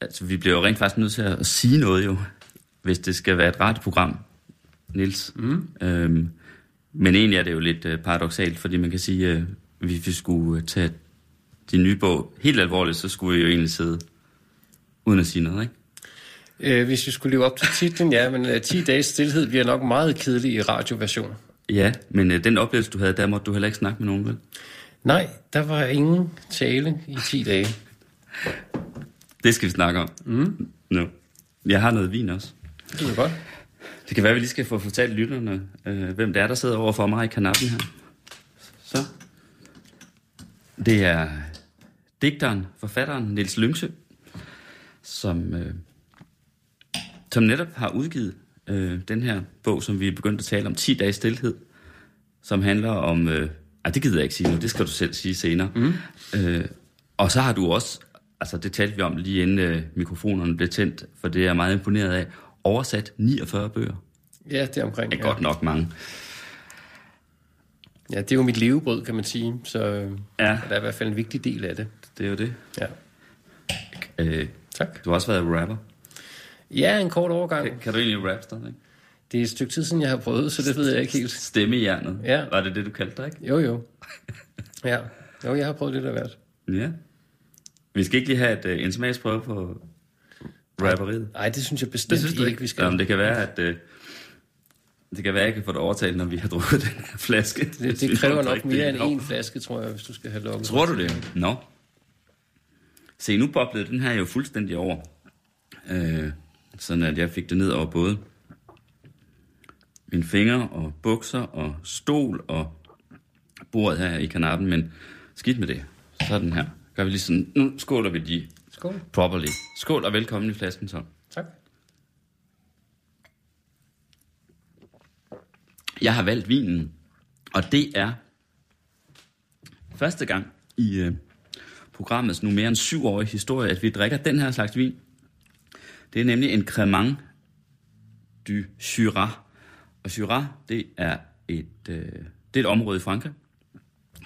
altså, vi bliver jo rent faktisk nødt til at sige noget jo, hvis det skal være et radioprogram, Nils. Mm. Øhm, men egentlig er det jo lidt øh, paradoxalt, fordi man kan sige, at øh, hvis vi skulle øh, tage de nye bog helt alvorligt, så skulle vi jo egentlig sidde uden at sige noget, ikke? Øh, hvis vi skulle leve op til titlen, ja, men uh, 10 dages stillhed bliver nok meget kedelig i radioversion. Ja, men øh, den oplevelse, du havde, der måtte du heller ikke snakke med nogen, vel? Nej, der var ingen tale i 10 dage. Det skal vi snakke om. Mm. No. Jeg har noget vin også. Det er godt. Det kan være, at vi lige skal få fortalt lytterne, øh, hvem det er, der sidder over for mig i kanappen her. Så. Det er digteren, forfatteren Niels Lyngsø, som, øh, som netop har udgivet øh, den her bog, som vi er begyndt at tale om, 10 dage stillhed, som handler om... Øh, ej, det gider jeg ikke sige nu, det skal du selv sige senere. Mm. Øh, og så har du også, altså det talte vi om lige inden øh, mikrofonerne blev tændt, for det er jeg meget imponeret af, oversat 49 bøger. Ja, det er omkring. Det er ja. godt nok mange. Ja, det er jo mit levebrød, kan man sige. Så Ja. der er i hvert fald en vigtig del af det. Det er jo det. Ja. Øh, Tak. du har også været rapper. Ja, en kort overgang. Kan, kan du egentlig rap stadigvæk? Det er et stykke tid siden, jeg har prøvet, så det ved jeg ikke helt. Stemme i hjernet. Ja. Var det det, du kaldte dig, ikke? Jo, jo. Ja, jo, jeg har prøvet lidt af hvert. Ja. Vi skal ikke lige have et, uh, en smagsprøve på rapperiet. Nej, det synes jeg bestemt Det synes du ikke, vi skal. Jamen, det kan være, at... Uh, det kan være, at jeg kan få det overtalt, når vi har drukket den her flaske. det, det vi kræver nok mere det end en flaske, tror jeg, hvis du skal have lukket. Tror du det? Nå. Se, nu boblede den her jo fuldstændig over. Øh, sådan at jeg fik det ned over både mine fingre og bukser og stol og bordet her i kanappen, men skidt med det. Sådan her. Gør vi lige sådan. Nu skåler vi lige Skål. properly. Skål og velkommen i flasken så. Tak. Jeg har valgt vinen, og det er første gang i øh, programmets nu mere end syvårige historie, at vi drikker den her slags vin. Det er nemlig en Cremant du Jura. Og Jura, det er et, øh, det er et område i Frankrig,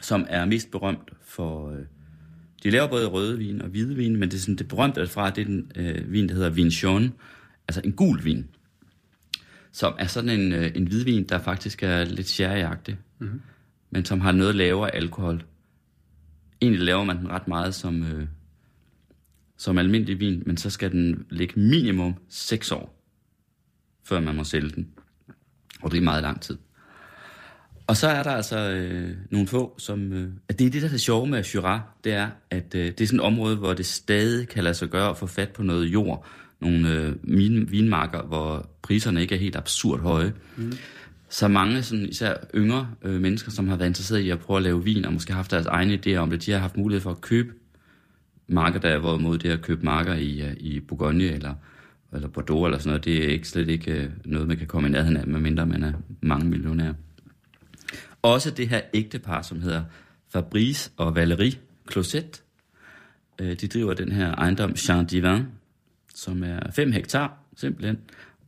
som er mest berømt for... Øh, de laver både røde vin og hvide vin, men det, er sådan, det berømte fra, det er den øh, vin, der hedder Vinchon, altså en gul vin som er sådan en, øh, en hvidvin, der faktisk er lidt sherryagtig, mm-hmm. men som har noget lavere alkohol. Egentlig laver man den ret meget som, øh, som almindelig vin, men så skal den ligge minimum 6 år, før man må sælge den. Og det er meget lang tid. Og så er der altså øh, nogle få, som... Øh, at det er det, der er det sjove med Jura, det er, at øh, det er sådan et område, hvor det stadig kan lade sig gøre at få fat på noget jord. Nogle øh, vin, vinmarker, hvor priserne ikke er helt absurd høje. Mm. Så mange, sådan, især yngre øh, mennesker, som har været interesseret i at prøve at lave vin, og måske haft deres egne idéer om det, de har haft mulighed for at købe marker, der er hvorimod det at købe marker i, øh, i Bourgogne eller, eller Bordeaux eller sådan noget, det er ikke, slet ikke øh, noget, man kan komme i nærheden af, medmindre man er mange millionærer. Også det her ægtepar, som hedder Fabrice og Valérie Closet. Øh, de driver den her ejendom Jean Divin, som er 5 hektar simpelthen.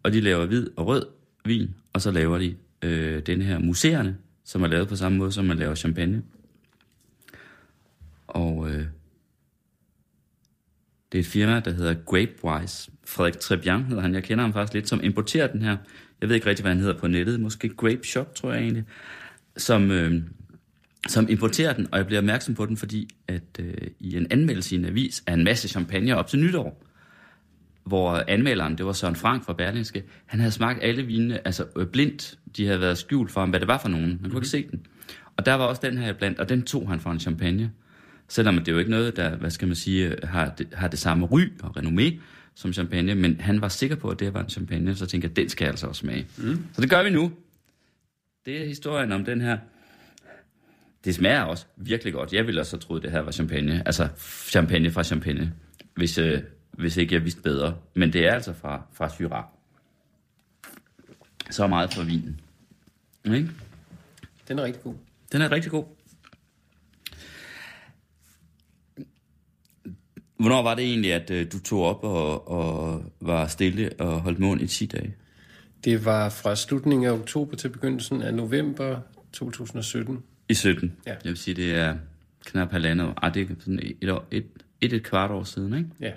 Og de laver hvid og rød vin, og så laver de øh, den her museerne, som er lavet på samme måde, som man laver champagne. Og øh, det er et firma, der hedder Grapewise. Frederik Trebian hedder han. Jeg kender ham faktisk lidt, som importerer den her. Jeg ved ikke rigtig, hvad han hedder på nettet. Måske Grape Shop, tror jeg egentlig. Som, øh, som importerer den, og jeg bliver opmærksom på den, fordi at øh, i en anmeldelse i en avis er en masse champagne op til nytår, hvor anmelderen, det var Søren Frank fra Berlingske, han havde smagt alle vinene, altså øh, blindt, de havde været skjult for ham, hvad det var for nogen, man kunne mm-hmm. ikke se den. Og der var også den her blandt, og den tog han for en champagne. Selvom det er jo ikke noget, der, hvad skal man sige, har det, har det samme ry og renommé som champagne, men han var sikker på, at det var en champagne, så tænkte jeg, den skal jeg altså også smage. Mm. Så det gør vi nu. Det er historien om den her. Det smager også virkelig godt. Jeg ville også have troet, det her var champagne. Altså champagne fra champagne. Hvis, øh, hvis ikke jeg vidste bedre. Men det er altså fra, fra Syrah. Så meget for vinen. Ikke? Den er rigtig god. Den er rigtig god. Hvornår var det egentlig, at øh, du tog op og, og var stille og holdt mund i 10 dage? Det var fra slutningen af oktober til begyndelsen af november 2017. I 17. Ja. Jeg vil sige, det er knap halvandet år. Ah, det er sådan et, år, et, et, et kvart år siden, ikke? Ja.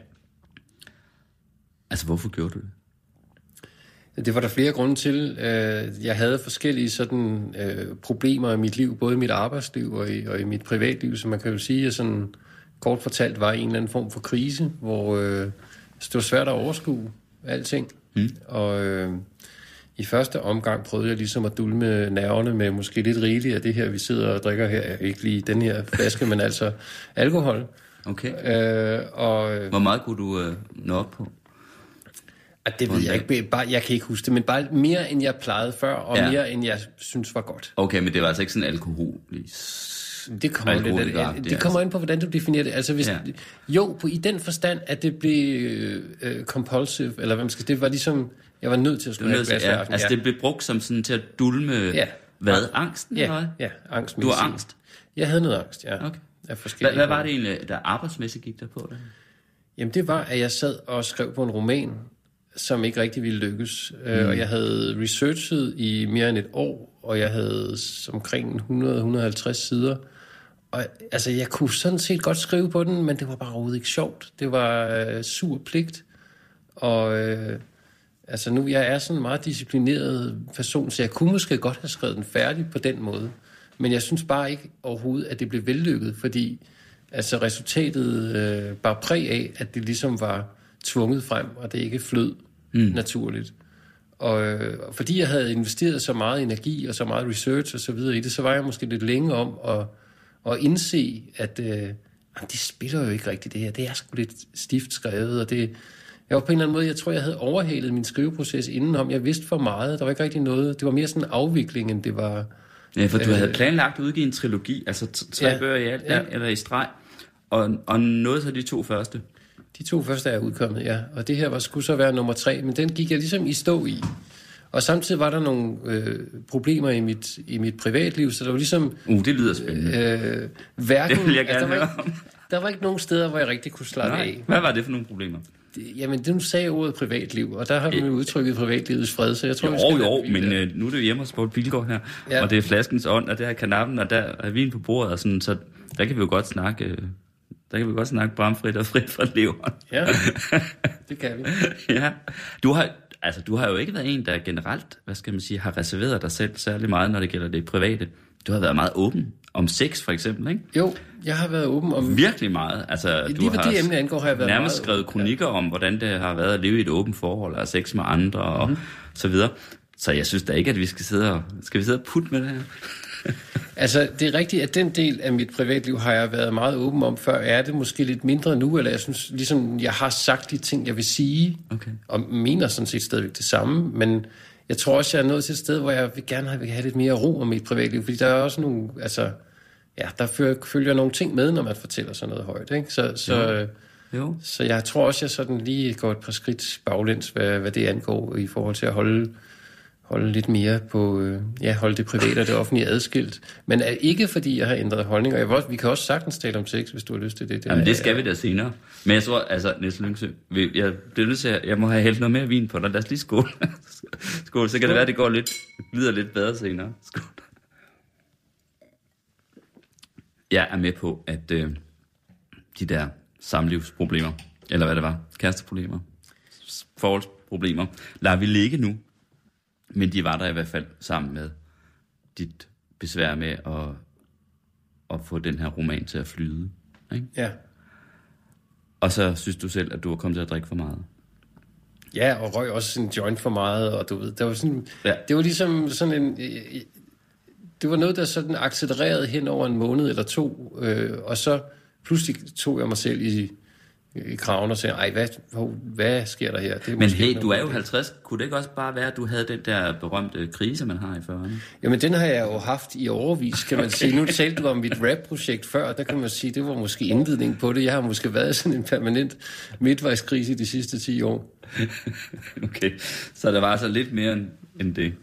Altså, hvorfor gjorde du det? Det var der flere grunde til. Øh, Jeg havde forskellige sådan, øh, problemer i mit liv, både i mit arbejdsliv og i, og i mit privatliv, så man kan jo sige, at jeg sådan kort fortalt var i en eller anden form for krise, hvor øh, det var svært at overskue alting. Mm. Og øh, i første omgang prøvede jeg ligesom at dulme nerverne med måske lidt rigeligt af det her, vi sidder og drikker her. Ikke lige den her flaske, men altså alkohol. Okay. Øh, og, Hvor meget kunne du øh, nå op på? og det ved jeg ikke, bare, jeg kan ikke huske det, men bare mere end jeg plejede før, og Ja. mere end jeg synes var godt. Okay, men det var altså ikke sådan alkohol. Det kommer, lidt, det, det det er kommer ind på, hvordan du definerer det. Altså, hvis, Ja. ja. Jo, på, i den forstand, at det blev øh, compulsive, eller hvad man skal det var ligesom, jeg var nødt til at skulle have et til, glas hver ja, aften. altså det blev brugt som sådan til at dulme, Ja. hvad? Angsten eller ja, hvad? ja, angst. Du har angst? Jeg havde noget angst, ja. Okay. Af Hvad, hvad var det egentlig, der arbejdsmæssigt gik der på det? Jamen det var, at jeg sad og skrev på en roman, som ikke rigtig ville lykkes. Mm. Og jeg havde researchet i mere end et år, og jeg havde omkring 100-150 sider. Og altså, jeg kunne sådan set godt skrive på den, men det var bare overhovedet ikke sjovt. Det var øh, sur pligt. Og øh, altså nu, jeg er sådan en meget disciplineret person, så jeg kunne måske godt have skrevet den færdig på den måde. Men jeg synes bare ikke overhovedet, at det blev vellykket, fordi altså resultatet øh, bare præg af, at det ligesom var tvunget frem, og det ikke flød mm. naturligt. Og øh, fordi jeg havde investeret så meget energi og så meget research og så videre i det, så var jeg måske lidt længe om at, at indse, at øh, jamen, det spiller jo ikke rigtigt det her. Det er sgu lidt stift skrevet, og det... Jeg var på en eller anden måde, jeg tror, jeg havde overhalet min skriveproces indenom. Jeg vidste for meget. Der var ikke rigtig noget. Det var mere sådan en afvikling, end det var... Ja, for du Øh, havde planlagt at udgive en trilogi, altså tre Ja. bøger i alt, Ja. eller i streg, og, og noget så de to første. De to første er udkommet, ja. Og det her var, skulle så være nummer tre, men den gik jeg ligesom i stå i. Og samtidig var der nogle øh, problemer i mit, i mit privatliv, så der var ligesom Uh, det lyder spændende. øh, hverken... Det vil jeg altså, gerne der, var ikke, der var ikke nogen steder, hvor jeg rigtig kunne slappe Nej. af. Hvad var det for nogle problemer? Jamen, det nu sagde ordet privatliv, og der har man jo udtrykket privatlivets fred, så jeg tror, vi skal Jo, lade jo, blive men der. øh, nu er det jo hjemme hos Poul Pilgaard her, Ja. og det er flaskens ånd, og det er kanappen, og der er vin på bordet, og sådan, så der kan vi jo godt snakke, øh, der kan vi godt snakke bramfrit og frit fra leveren. Ja, det kan vi. ja. Du har, altså, du har jo ikke været en, der generelt, hvad skal man sige, har reserveret dig selv særlig meget, når det gælder det private. Du har været meget åben om sex, for eksempel, ikke? Jo, jeg har været åben om... Virkelig meget. Altså, Lige du hvad har det emne angår, har jeg været nærmest meget skrevet kronikker om, hvordan det har været at leve i et åbent forhold, og sex med andre, og Mhm. så videre. Så jeg synes da ikke, at vi skal sidde og, skal vi sidde og putte med det her. Altså, det er rigtigt, at den del af mit privatliv har jeg været meget åben om før. Er det måske lidt mindre nu, eller jeg synes, ligesom jeg har sagt de ting, jeg vil sige, Okay. og mener sådan set stadigvæk det samme, men jeg tror også, jeg er nået til et sted, hvor jeg vil gerne have, vil have lidt mere ro om mit privatliv, fordi der er også nogle, altså, ja, der følger, nogle ting med, når man fortæller sådan noget højt, ikke? Så, så, Jo. så jeg tror også, jeg sådan lige går et par skridt baglæns, hvad, hvad det angår, i forhold til at holde, holde lidt mere på, øh, ja, holde det private og det offentlige adskilt. Men er ikke fordi, jeg har ændret holdning, og jeg vil også, vi kan også sagtens tale om sex, hvis du har lyst til det. det Jamen, det skal vi da senere. Men jeg tror, altså, Niels Lyngsø, jeg bliver nødt til, at jeg må have hældt noget mere vin på dig. Lad os lige skåle. skål, så kan det være, at det går lidt, glider lidt bedre senere. Skål. Jeg er med på, at øh, de der samlivsproblemer, eller hvad det var, kæresteproblemer, forholdsproblemer, lader vi ligge nu. Men de var der i hvert fald sammen med dit besvær med at, at få den her roman til at flyde. Ikke? Ja. Og så synes du selv, at du var kommet til at drikke for meget. Ja, og røg også en joint for meget, og du ved, der var sådan, Ja. det var ligesom sådan en, det var noget, der sådan accelererede hen over en måned eller to, øh, og så pludselig tog jeg mig selv i, i kraven og siger, ej, hvad, hvad sker der her? Det er Men hey, du er jo 50. Kunne det ikke også bare være, at du havde den der berømte krise, man har i 40'erne? Jamen, den har jeg jo haft i overvis, kan man okay. sige. Nu talte du om mit rap-projekt før, der kan man sige, det var måske indvidning på det. Jeg har måske været sådan en permanent midtvejskrise de sidste 10 år. okay, så der var altså lidt mere end det.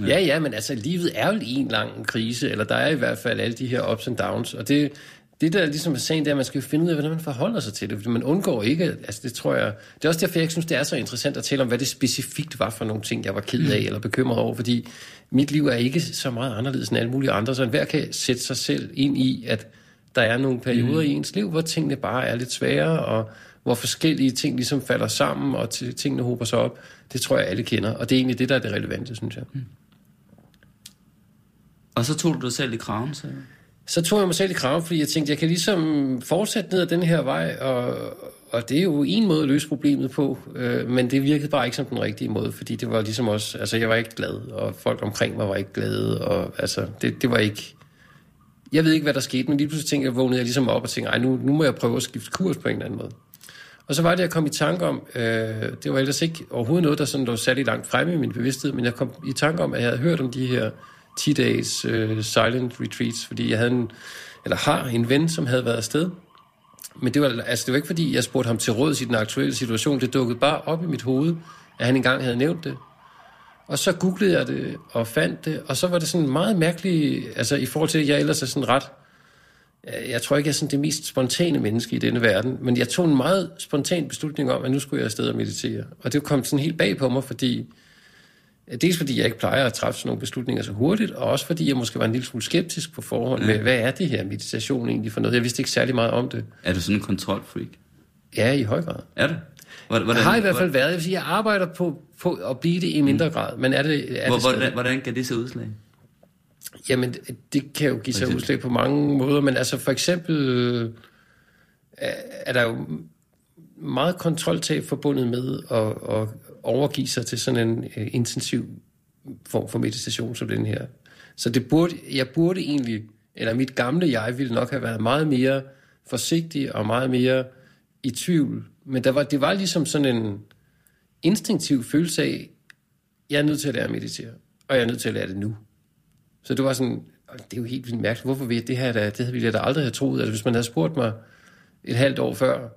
Ja. ja, ja, men altså, livet er jo en lang krise, eller der er i hvert fald alle de her ups and downs, og det, det der ligesom er sagen, det er, at man skal finde ud af, hvordan man forholder sig til det, fordi man undgår ikke, altså det tror jeg, det er også derfor, jeg synes, det er så interessant at tale om, hvad det specifikt var for nogle ting, jeg var ked af mm. eller bekymret over, fordi mit liv er ikke så meget anderledes end alle mulige andre, så enhver kan sætte sig selv ind i, at der er nogle perioder mm. i ens liv, hvor tingene bare er lidt svære, og hvor forskellige ting ligesom falder sammen, og tingene hober sig op. Det tror jeg, alle kender, og det er egentlig det, der er det relevante, synes jeg. Mm. Og så tog du dig selv i kraven, så? Så tog jeg mig selv i kraven, fordi jeg tænkte, jeg kan ligesom fortsætte ned ad den her vej, og, og det er jo en måde at løse problemet på, øh, men det virkede bare ikke som den rigtige måde, fordi det var ligesom også, altså jeg var ikke glad, og folk omkring mig var ikke glade, og altså det, det var ikke, jeg ved ikke, hvad der skete, men lige pludselig tænkte jeg, vågnede jeg ligesom op og tænkte, ej, nu, nu må jeg prøve at skifte kurs på en eller anden måde. Og så var det, jeg kom i tanke om, øh, det var ellers ikke overhovedet noget, der sådan lå særlig langt fremme i min bevidsthed, men jeg kom i tanke om, at jeg havde hørt om de her 10 days øh, silent retreats, fordi jeg havde en, eller har en ven, som havde været afsted. Men det var, altså, det var ikke, fordi jeg spurgte ham til råd i den aktuelle situation. Det dukkede bare op i mit hoved, at han engang havde nævnt det. Og så googlede jeg det og fandt det, og så var det sådan meget mærkeligt, altså i forhold til, at jeg ellers er sådan ret, øh, jeg tror ikke, jeg er sådan det mest spontane menneske i denne verden, men jeg tog en meget spontan beslutning om, at nu skulle jeg afsted og meditere. Og det kom sådan helt bag på mig, fordi Dels fordi jeg ikke plejer at træffe sådan nogle beslutninger så hurtigt, og også fordi jeg måske var en lille smule skeptisk på forhånd med, hvad er det her meditation egentlig for noget? Jeg vidste ikke særlig meget om det. Er du sådan en kontrolfreak? Ja, i høj grad. Er det? Hvordan, jeg har i hvert fald været. Jeg vil sige, jeg arbejder på, på at blive det i mindre grad, men er det, er det hvordan, hvordan kan det se udslag? Jamen, det kan jo give sig udslag på mange måder, men altså for eksempel er der jo meget kontroltab forbundet med at, at overgive sig til sådan en øh, intensiv form for meditation som den her. Så det burde, jeg burde egentlig, eller mit gamle jeg ville nok have været meget mere forsigtig og meget mere i tvivl. Men der var, det var ligesom sådan en instinktiv følelse af, jeg er nødt til at lære at meditere, og jeg er nødt til at lære det nu. Så det var sådan, det er jo helt vildt mærkeligt, hvorfor ved jeg det her, det havde vi da aldrig have troet. Altså hvis man havde spurgt mig et halvt år før,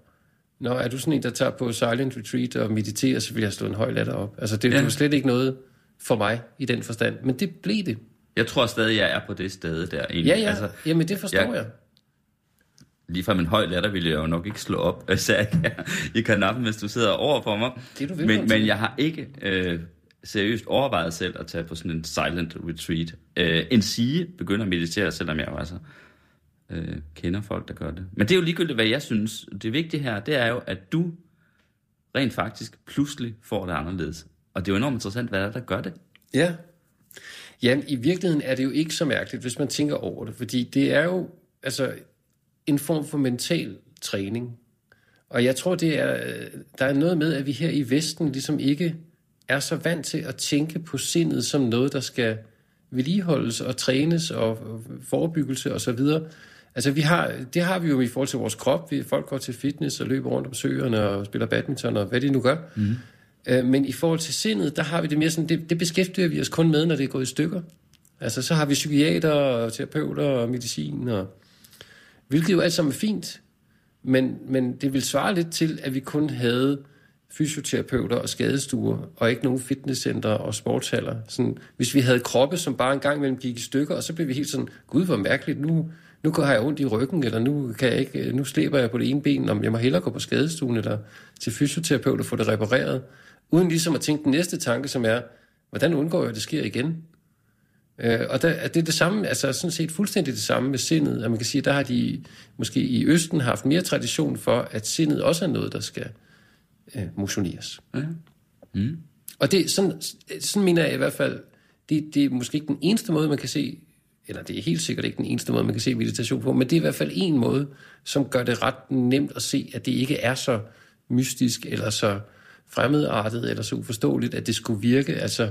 Nå, er du sådan en, der tager på silent retreat og mediterer, så vil jeg slå en høj latter op. Altså, det, ja. det var slet ikke noget for mig i den forstand. Men det blev det. Jeg tror stadig, jeg er på det sted der. Egentlig. Ja, ja. Altså, Jamen, det forstår jeg. jeg. Lige fra min høj latter ville jeg jo nok ikke slå op, især i kanappen, hvis du sidder over for mig. Det du vil men, men jeg har ikke øh, seriøst overvejet selv at tage på sådan en silent retreat. Øh, en sige begynder at meditere, selvom jeg jo altså øh, kender folk, der gør det. Men det er jo ligegyldigt, hvad jeg synes. Det vigtige her, det er jo, at du rent faktisk pludselig får det anderledes. Og det er jo enormt interessant, hvad der, der gør det. Ja. Ja, i virkeligheden er det jo ikke så mærkeligt, hvis man tænker over det, fordi det er jo altså, en form for mental træning. Og jeg tror, det er, der er noget med, at vi her i Vesten ligesom ikke er så vant til at tænke på sindet som noget, der skal vedligeholdes og trænes og forebyggelse osv. Og Altså, vi har, det har vi jo i forhold til vores krop. Vi, folk går til fitness og løber rundt om søerne og spiller badminton og hvad de nu gør. Mm. Øh, men i forhold til sindet, der har vi det mere sådan, det, det beskæftiger vi os kun med, når det er gået i stykker. Altså, så har vi psykiater og terapeuter og medicin, og, hvilket jo alt sammen er fint. Men, men det vil svare lidt til, at vi kun havde fysioterapeuter og skadestuer, og ikke nogen fitnesscenter og sportshaller. Sådan, hvis vi havde kroppe, som bare en gang imellem gik i stykker, og så blev vi helt sådan, gud, hvor mærkeligt, nu, nu har jeg ondt i ryggen, eller nu, kan jeg ikke, nu slæber jeg på det ene ben, om jeg må hellere gå på skadestuen eller til fysioterapeut og få det repareret, uden ligesom at tænke den næste tanke, som er, hvordan undgår jeg, at det sker igen? Øh, og der, det er det samme, altså sådan set fuldstændig det samme med sindet, at man kan sige, der har de måske i Østen haft mere tradition for, at sindet også er noget, der skal øh, motioneres. Ja. Mm. Og det, sådan, sådan mener jeg i hvert fald, det, det er måske ikke den eneste måde, man kan se eller det er helt sikkert ikke den eneste måde, man kan se meditation på, men det er i hvert fald en måde, som gør det ret nemt at se, at det ikke er så mystisk, eller så fremmedartet, eller så uforståeligt, at det skulle virke. Altså,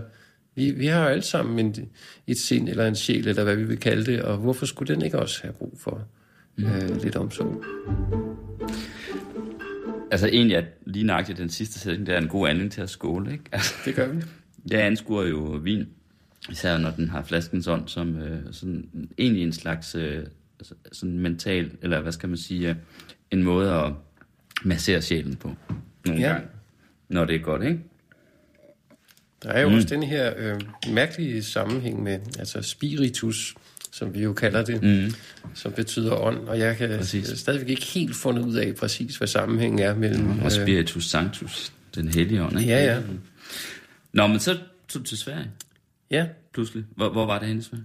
vi, vi har jo alle sammen en, et sind, eller en sjæl, eller hvad vi vil kalde det, og hvorfor skulle den ikke også have brug for mm. øh, lidt omsorg? Altså egentlig er lige nøjagtigt den sidste sætning, det er en god anledning til at skåle, ikke? Altså, Det gør vi. jeg anskuer jo vin, især når den har flasken sådan, som øh, sådan, egentlig en slags øh, altså, sådan mental, eller hvad skal man sige, øh, en måde at massere sjælen på. Nogle Ja. gange, når det er godt, ikke? Der er jo mm. også den her øh, mærkelige sammenhæng med altså spiritus, som vi jo kalder det, mm. som betyder ånd. Og jeg kan Præcis. stadigvæk ikke helt fundet ud af præcis, hvad sammenhængen er mellem... Og spiritus sanctus, den hellige ånd, ikke? ja, ja. Nå, men så tog du til Sverige, Ja, pludselig. Hvor, hvor var det henne Sverige?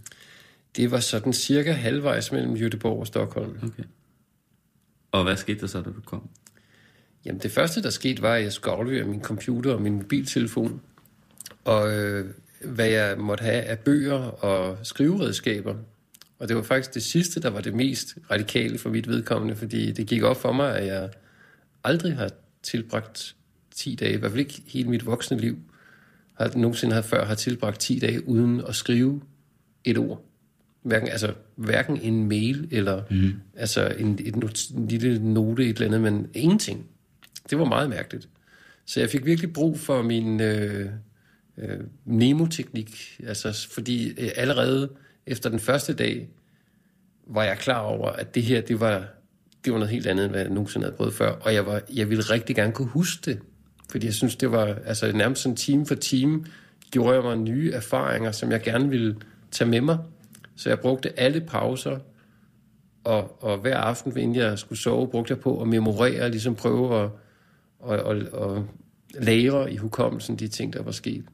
det var sådan cirka halvvejs mellem Göteborg og Stockholm. Okay. Og hvad skete der så, da du kom? Jamen det første, der skete, var, at jeg skulle aflevere min computer og min mobiltelefon. Og øh, hvad jeg måtte have af bøger og skriveredskaber. Og det var faktisk det sidste, der var det mest radikale for mit vedkommende, fordi det gik op for mig, at jeg aldrig har tilbragt 10 dage, i hvert fald ikke hele mit voksne liv, har nogensinde har før har tilbragt 10 dage uden at skrive et ord. Hverken, altså, hverken en mail eller mm. altså en, et not, en lille note, et eller andet, men ingenting. Det var meget mærkeligt. Så jeg fik virkelig brug for min øh, øh, mnemoteknik, altså, fordi øh, allerede efter den første dag var jeg klar over, at det her, det var, det var noget helt andet, end hvad jeg nogensinde havde prøvet før, og jeg, var, jeg ville rigtig gerne kunne huske det, fordi jeg synes, det var altså nærmest sådan time for time, gjorde jeg mig nye erfaringer, som jeg gerne ville tage med mig. Så jeg brugte alle pauser, og, og hver aften, inden jeg skulle sove, brugte jeg på at memorere, ligesom prøve at, at, at, at lagre i hukommelsen de ting, der var sket.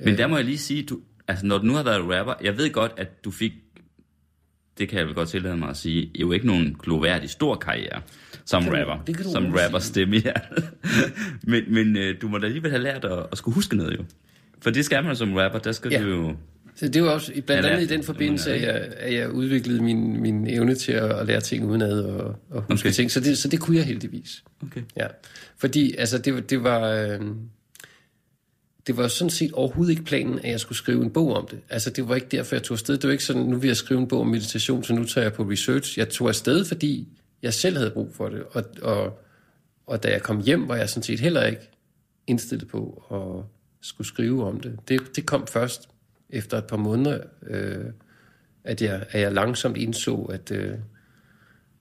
Men der må jeg lige sige, du, altså når du nu har været rapper, jeg ved godt, at du fik, det kan jeg vel godt tillade mig at sige, jo ikke nogen gloværdig stor karriere som rapper, det kan du som rapper stemme, ja. men men øh, du må da alligevel have lært at, at skulle huske noget jo. For det skal man som rapper, der skal Ja. du jo... Så det var også i- blandt andet i den forbindelse, at jeg, at jeg udviklede min, min evne til at, at lære ting udenad og, og huske Okay. ting. Så det, så det kunne jeg heldigvis. Okay. Ja. Fordi altså, det, var- det var... Øh, det var sådan set overhovedet ikke planen, at jeg skulle skrive en bog om det. Altså, det var ikke derfor, jeg tog afsted. Det var ikke sådan, nu vil jeg skrive en bog om meditation, så nu tager jeg på research. Jeg tog afsted, fordi jeg selv havde brug for det. Og, og, og da jeg kom hjem, var jeg sådan set heller ikke indstillet på at skulle skrive om det. Det, det kom først efter et par måneder, øh, at, jeg, at jeg langsomt indså, at, øh,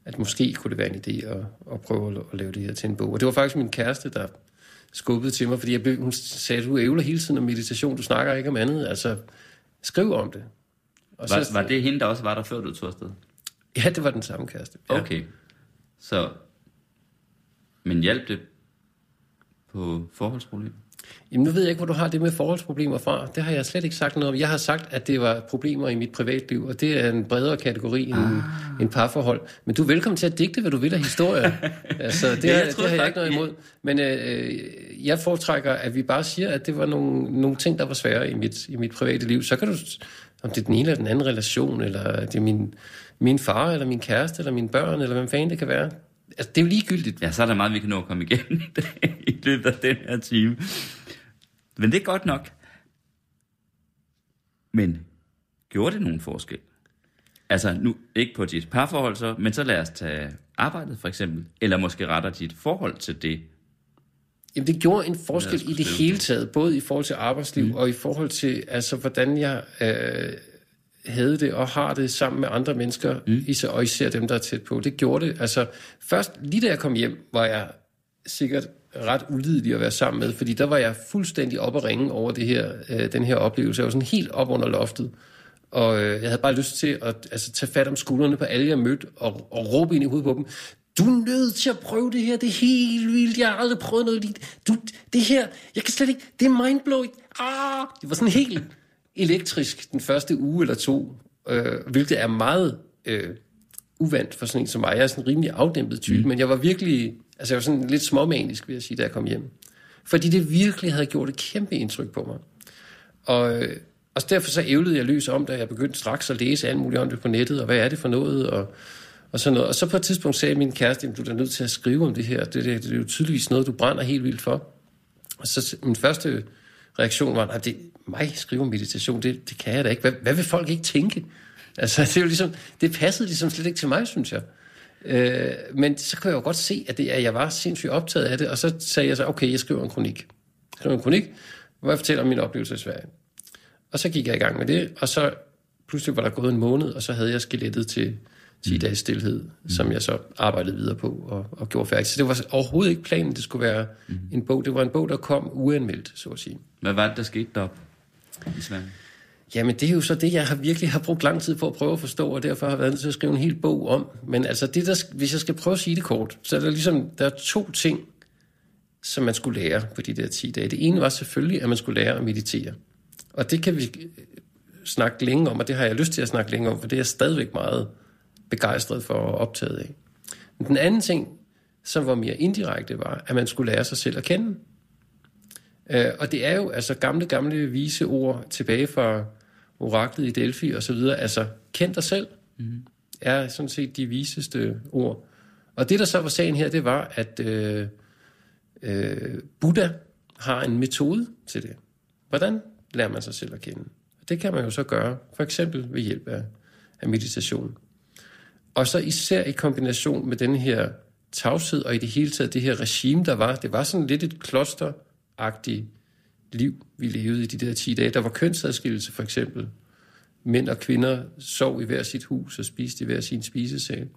at måske kunne det være en idé at, at prøve at, at lave det her til en bog. Og det var faktisk min kæreste, der skubbede til mig, fordi jeg blev, hun sagde, du ævler hele tiden om meditation, du snakker ikke om andet, altså skriv om det. Og Var, var det hende, der også var der, før du tog afsted? Ja, det var den samme kæreste. Ja. Okay. Så... Men hjalp det på forholdsproblemer? Jamen, nu ved jeg ikke, hvor du har det med forholdsproblemer fra. Det har jeg slet ikke sagt noget om. Jeg har sagt, at det var problemer i mit privatliv, og det er en bredere kategori end, ah. end parforhold. Men du er velkommen til at digte, hvad du vil af historier. altså, det, Ja, jeg har, det har jeg ikke noget imod. Men øh, jeg foretrækker, at vi bare siger, at det var nogle, nogle ting, der var svære i mit, i mit private liv. Så kan du, om det er den ene eller den anden relation, eller det er min, min far, eller min kæreste, eller mine børn, eller hvem fanden det kan være. Altså, det er jo ligegyldigt. Ja, så er der meget, vi kan nå at komme igennem i dag, i løbet af den her time. Men det er godt nok. Men gjorde det nogen forskel? Altså nu, ikke på dit parforhold så, men så lad os tage arbejdet for eksempel. Eller måske retter dit forhold til det. Jamen, det gjorde en forskel i det hele taget, både i forhold til arbejdsliv mm. og i forhold til, altså, hvordan jeg øh, havde det og har det sammen med andre mennesker, mm. især, og især dem, der er tæt på. Det gjorde det. Altså, først, lige da jeg kom hjem, var jeg sikkert ret ulidelig at være sammen med, fordi der var jeg fuldstændig op at ringe over det her, øh, den her oplevelse. Jeg var sådan helt op under loftet. Og øh, jeg havde bare lyst til at altså, tage fat om skuldrene på alle, jeg mødte, og, og råbe ind i hovedet på dem. Du er nødt til at prøve det her, det er helt vildt, jeg har aldrig prøvet noget lignende. Du, det her, jeg kan slet ikke, det er mindblowing. Ah! Det var sådan helt elektrisk den første uge eller to, øh, hvilket er meget øh, uvandt for sådan en som mig. Jeg er sådan en rimelig afdæmpet type, mm. men jeg var virkelig, altså jeg var sådan lidt småmanisk, vil jeg sige, da jeg kom hjem. Fordi det virkelig havde gjort et kæmpe indtryk på mig. Og, øh, og derfor så ævlede jeg løs om, da jeg begyndte straks at læse alt muligt om det på nettet, og hvad er det for noget, og, og sådan noget. Og så på et tidspunkt sagde min kæreste, at du er nødt til at skrive om det her. Det, det, det er jo tydeligvis noget, du brænder helt vildt for. Og så min første reaktion var, at det mig skrive meditation, det, det kan jeg da ikke. Hvad, hvad vil folk ikke tænke? Altså, det, er jo ligesom, det passede ligesom slet ikke til mig, synes jeg. Øh, men så kunne jeg jo godt se, at, det, at jeg var sindssygt optaget af det, og så sagde jeg så, okay, jeg skriver en kronik. Jeg skriver en kronik, hvor jeg fortæller om min oplevelse i Sverige. Og så gik jeg i gang med det, og så pludselig var der gået en måned, og så havde jeg skelettet til 10 mm. dages stillhed, mm. som jeg så arbejdede videre på og, og gjorde færdigt. Så det var overhovedet ikke planen, det skulle være mm. en bog. Det var en bog, der kom uanmeldt, så at sige. Hvad var det, der skete deroppe i Sverige? Jamen, det er jo så det, jeg har virkelig har brugt lang tid på at prøve at forstå, og derfor har jeg været nødt til at skrive en hel bog om. Men altså, det der, hvis jeg skal prøve at sige det kort, så er der ligesom, der er to ting, som man skulle lære på de der 10 dage. Det ene var selvfølgelig, at man skulle lære at meditere. Og det kan vi øh, snakke længe om, og det har jeg lyst til at snakke længe om, for det er jeg stadigvæk meget begejstret for og optaget af. Men den anden ting, som var mere indirekte, var, at man skulle lære sig selv at kende. Øh, og det er jo altså gamle, gamle vise ord tilbage fra oraklet i Delphi og så videre. Altså, kend dig selv mm. er sådan set de viseste ord. Og det, der så var sagen her, det var, at øh, øh, Buddha har en metode til det. Hvordan lærer man sig selv at kende? Det kan man jo så gøre, for eksempel ved hjælp af, af meditation. Og så især i kombination med den her tavshed, og i det hele taget det her regime, der var. Det var sådan lidt et klosteragtigt liv, vi levede i de der 10 dage. Der var kønsadskillelse for eksempel. Mænd og kvinder sov i hver sit hus og spiste i hver sin spisesal.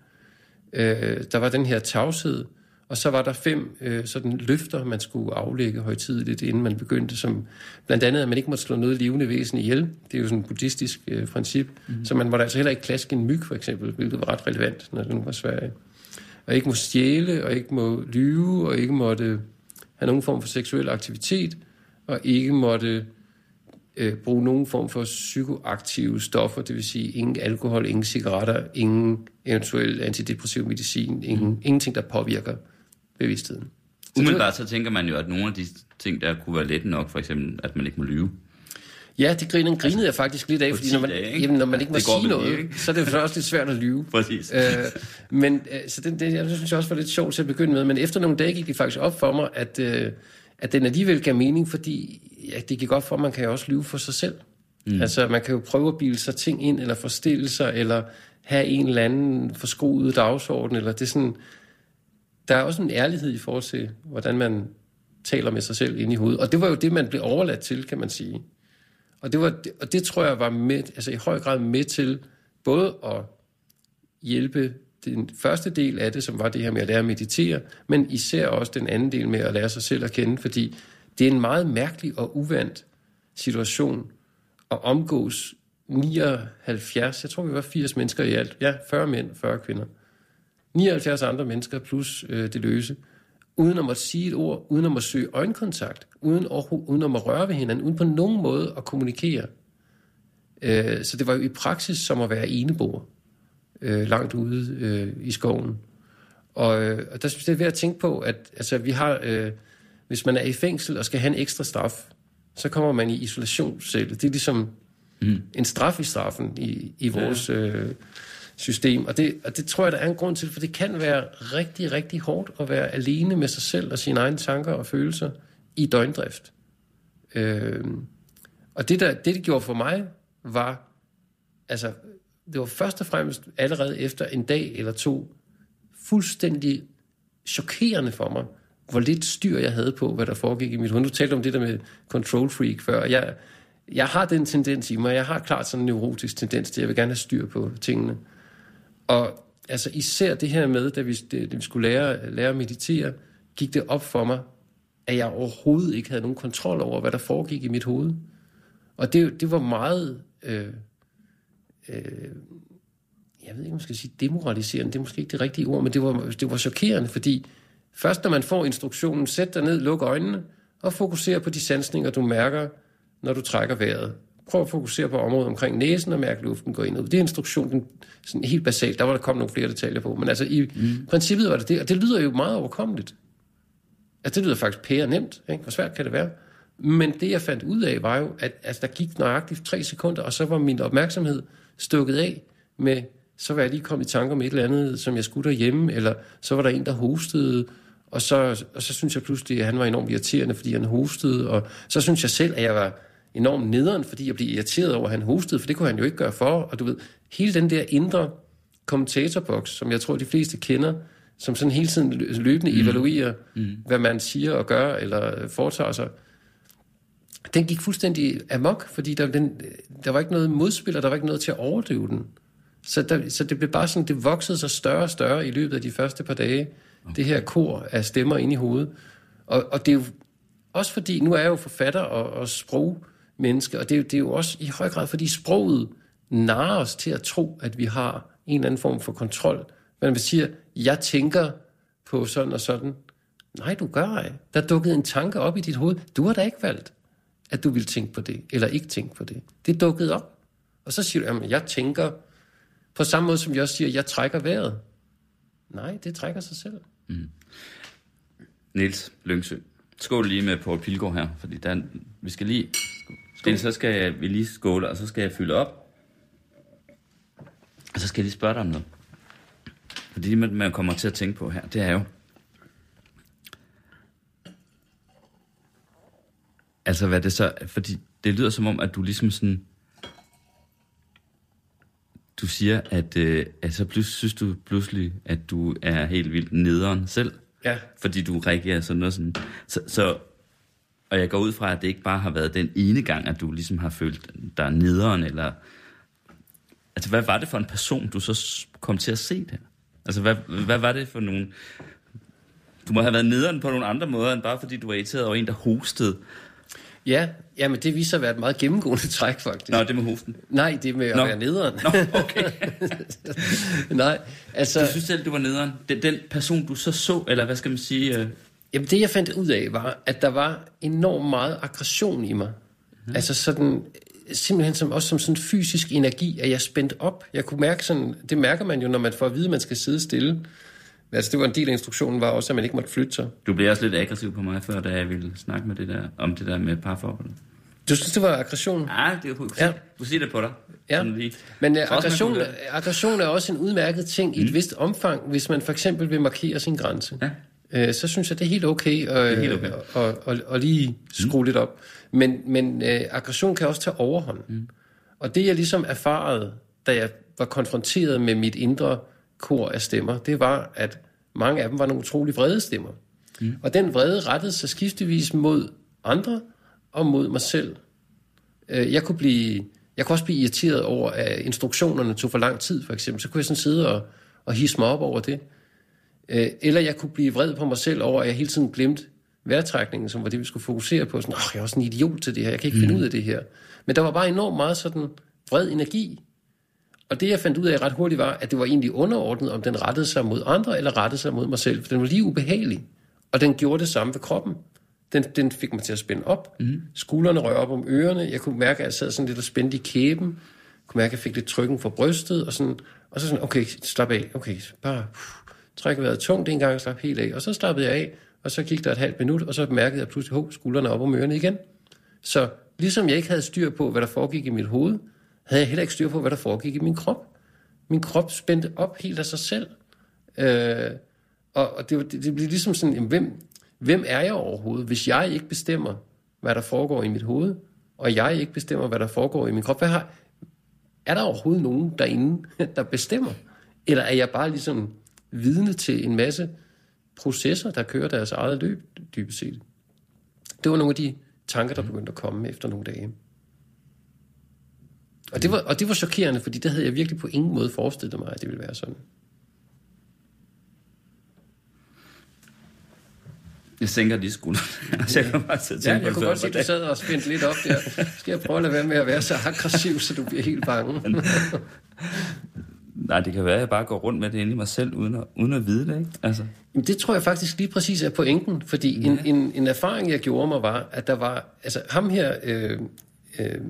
Øh, der var den her tavshed, og så var der fem øh, sådan løfter, man skulle aflægge højtidligt, inden man begyndte, som blandt andet, at man ikke måtte slå noget levende væsen ihjel. Det er jo sådan et buddhistisk øh, princip. Mm. Så man måtte altså heller ikke klaske en myg, for eksempel, hvilket var ret relevant, når det nu var Sverige. Og ikke må stjæle, og ikke må lyve, og ikke måtte have nogen form for seksuel aktivitet, og ikke måtte øh, bruge nogen form for psykoaktive stoffer, det vil sige ingen alkohol, ingen cigaretter, ingen eventuel antidepressiv medicin, ingen, mm. ingenting, der påvirker bevidstheden. Så Umiddelbart så tænker man jo, at nogle af de ting, der kunne være let nok, for eksempel, at man ikke må lyve. Ja, det griner, grinede altså, jeg faktisk lidt af, fordi når man, dage, ikke? Jamen, når man ikke må sige noget, ikke? så er det også lidt svært at lyve. Præcis. Øh, men øh, så det, det, jeg synes også var lidt sjovt til at begynde med, men efter nogle dage gik det faktisk op for mig, at, øh, at den alligevel gav mening, fordi ja, det gik op for, at man kan jo også lyve for sig selv. Mm. Altså, man kan jo prøve at bilde sig ting ind, eller forstille sig, eller have en eller anden forskruet dagsorden, eller det er sådan der er også en ærlighed i forhold til, hvordan man taler med sig selv ind i hovedet. Og det var jo det, man blev overladt til, kan man sige. Og det, var, og det tror jeg var med, altså i høj grad med til både at hjælpe den første del af det, som var det her med at lære at meditere, men især også den anden del med at lære sig selv at kende, fordi det er en meget mærkelig og uvandt situation at omgås 79, jeg tror vi var 80 mennesker i alt, ja, 40 mænd, 40 kvinder, 79 andre mennesker plus øh, det løse, uden at måtte sige et ord, uden at måtte søge øjenkontakt, uden, at, uden at måtte røre ved hinanden, uden på nogen måde at kommunikere. Øh, så det var jo i praksis som at være eneboer øh, langt ude øh, i skoven. Og, øh, og der synes jeg, det er ved at tænke på, at altså, vi har, øh, hvis man er i fængsel og skal have en ekstra straf, så kommer man i isolationscelle. Det er ligesom mm. en straf i straffen i, i vores... Øh, system. Og det, og det tror jeg, der er en grund til, for det kan være rigtig, rigtig hårdt at være alene med sig selv og sine egne tanker og følelser i døgndrift. Øh, og det, der, det, det gjorde for mig, var, altså, det var først og fremmest allerede efter en dag eller to, fuldstændig chokerende for mig, hvor lidt styr jeg havde på, hvad der foregik i mit hoved. Du talte om det der med control freak før. Jeg, jeg har den tendens i mig, jeg har klart sådan en neurotisk tendens til, at jeg vil gerne have styr på tingene. Og altså især det her med, da vi, da vi skulle lære, lære at meditere, gik det op for mig, at jeg overhovedet ikke havde nogen kontrol over, hvad der foregik i mit hoved. Og det, det var meget, øh, øh, jeg ved ikke, om man skal sige demoraliserende, det er måske ikke det rigtige ord, men det var, det var chokerende, fordi først når man får instruktionen, sæt dig ned, luk øjnene, og fokuser på de sansninger, du mærker, når du trækker vejret prøv at fokusere på området omkring næsen og mærke luften gå ind ud. Det er instruktionen sådan helt basalt. Der var der kommet nogle flere detaljer på. Men altså i mm. princippet var det det, og det lyder jo meget overkommeligt. Altså det lyder faktisk pære nemt. Ikke? Hvor svært kan det være? Men det jeg fandt ud af var jo, at altså, der gik nøjagtigt tre sekunder, og så var min opmærksomhed stukket af med, så var jeg lige kommet i tanker om et eller andet, som jeg skulle derhjemme, eller så var der en, der hostede, og så, og så synes jeg pludselig, at han var enormt irriterende, fordi han hostede, og så synes jeg selv, at jeg var enormt nederen, fordi jeg blev irriteret over, at han hostede, for det kunne han jo ikke gøre for. Og du ved, hele den der indre kommentatorboks, som jeg tror, de fleste kender, som sådan hele tiden løbende mm. evaluerer, mm. hvad man siger og gør, eller foretager sig. Den gik fuldstændig amok, fordi der, den, der var ikke noget modspil, og der var ikke noget til at overdøve den. Så, der, så det blev bare sådan, det voksede sig større og større i løbet af de første par dage. Okay. Det her kor af stemmer ind i hovedet. Og, og det er jo også fordi, nu er jeg jo forfatter og, og menneske. og det er, det er jo også i høj grad, fordi sproget narer os til at tro, at vi har en eller anden form for kontrol. Men vi siger, jeg tænker på sådan og sådan. Nej, du gør ej. Der dukkede en tanke op i dit hoved. Du har da ikke valgt, at du vil tænke på det, eller ikke tænke på det. Det dukkede op. Og så siger du, at jeg tænker på samme måde, som jeg også siger, jeg trækker vejret. Nej, det trækker sig selv. Mm. Niels Lyngsø. Skål lige med Paul Pilgaard her, fordi der, vi skal lige... Skål. så skal jeg, vi lige skåle, og så skal jeg fylde op. Og så skal jeg lige spørge dig om noget. Fordi det, man kommer til at tænke på her, det er jo... Altså, hvad det så... Fordi det lyder som om, at du ligesom sådan... Du siger, at, øh, at så pludselig, synes du pludselig, at du er helt vildt nederen selv. Ja. Fordi du reagerer sådan noget sådan. Så, så, og jeg går ud fra, at det ikke bare har været den ene gang, at du ligesom har følt dig nederen, eller... Altså, hvad var det for en person, du så kom til at se det? Altså, hvad, hvad var det for nogle... Du må have været nederen på nogle andre måder, end bare fordi du var irriteret over en, der hostede. Ja, ja, men det viser sig at være et meget gennemgående træk, faktisk. Nå, det med hosten? Nej, det med at Nå. være nederen. Nå, okay. Nej, altså... Du synes selv, du var nederen? Den, den person, du så så, eller hvad skal man sige... Øh... Jamen, det jeg fandt ud af, var, at der var enormt meget aggression i mig. Mm. Altså sådan, simpelthen som, også som sådan fysisk energi, at jeg spændt op. Jeg kunne mærke sådan, det mærker man jo, når man får at vide, at man skal sidde stille. Altså, det var en del af instruktionen, var også, at man ikke måtte flytte sig. Du blev også lidt aggressiv på mig før, da jeg ville snakke med det der, om det der med parforhold. Du synes, det var aggression? Ja, det kunne ja. du sige det på dig. Ja, men uh, aggression, aggression er også en udmærket ting mm. i et mm. vist omfang, hvis man for eksempel vil markere sin grænse. Ja. Uh, så synes jeg, det er helt okay at, det er helt okay. at, at, at, at lige skrue mm. lidt op. Men, men uh, aggression kan også tage overhånd. Mm. Og det jeg ligesom erfarede, da jeg var konfronteret med mit indre kor af stemmer, det var, at mange af dem var nogle utrolig vrede stemmer. Mm. Og den vrede rettede sig skiftevis mod andre og mod mig selv. Øh, jeg kunne, blive, jeg kunne også blive irriteret over, at instruktionerne tog for lang tid, for eksempel. Så kunne jeg sådan sidde og, og hisse mig op over det. Øh, eller jeg kunne blive vred på mig selv over, at jeg hele tiden glemte vejrtrækningen, som var det, vi skulle fokusere på. Sådan, oh, jeg er også en idiot til det her, jeg kan ikke mm. finde ud af det her. Men der var bare enormt meget sådan vred energi og det, jeg fandt ud af ret hurtigt, var, at det var egentlig underordnet, om den rettede sig mod andre, eller rettede sig mod mig selv. For den var lige ubehagelig. Og den gjorde det samme ved kroppen. Den, den fik mig til at spænde op. Mm. Skuldrene røg op om ørerne. Jeg kunne mærke, at jeg sad sådan lidt og spændte i kæben. Jeg kunne mærke, at jeg fik lidt trykken fra brystet. Og, sådan, og så sådan, okay, slap af. Okay, bare uh, træk vejret tungt en gang og slap helt af. Og så slappede jeg af, og så gik der et halvt minut, og så mærkede jeg pludselig, at skuldrene op om ørerne igen. Så ligesom jeg ikke havde styr på, hvad der foregik i mit hoved, havde jeg heller ikke styr på, hvad der foregik i min krop. Min krop spændte op helt af sig selv. Øh, og og det, det, det blev ligesom sådan, jamen, hvem, hvem er jeg overhovedet, hvis jeg ikke bestemmer, hvad der foregår i mit hoved, og jeg ikke bestemmer, hvad der foregår i min krop? Hvad har, er der overhovedet nogen derinde, der bestemmer? Eller er jeg bare ligesom vidne til en masse processer, der kører deres eget løb, dybest set? Det var nogle af de tanker, der begyndte at komme efter nogle dage. Og det, var, og det var chokerende, fordi det havde jeg virkelig på ingen måde forestillet mig, at det ville være sådan. Jeg sænker lige skuldrene. jeg kan bare til at ja, jeg kunne godt se, at du sad og spændte lidt op der. Skal jeg prøve at lade være med at være så aggressiv, så du bliver helt bange? Nej, det kan være, at jeg bare går rundt med det inde i mig selv, uden at, uden at vide det, ikke? Altså. Jamen, det tror jeg faktisk lige præcis er pointen, fordi ja. en, en, en erfaring, jeg gjorde mig, var, at der var, altså ham her, øh, øh,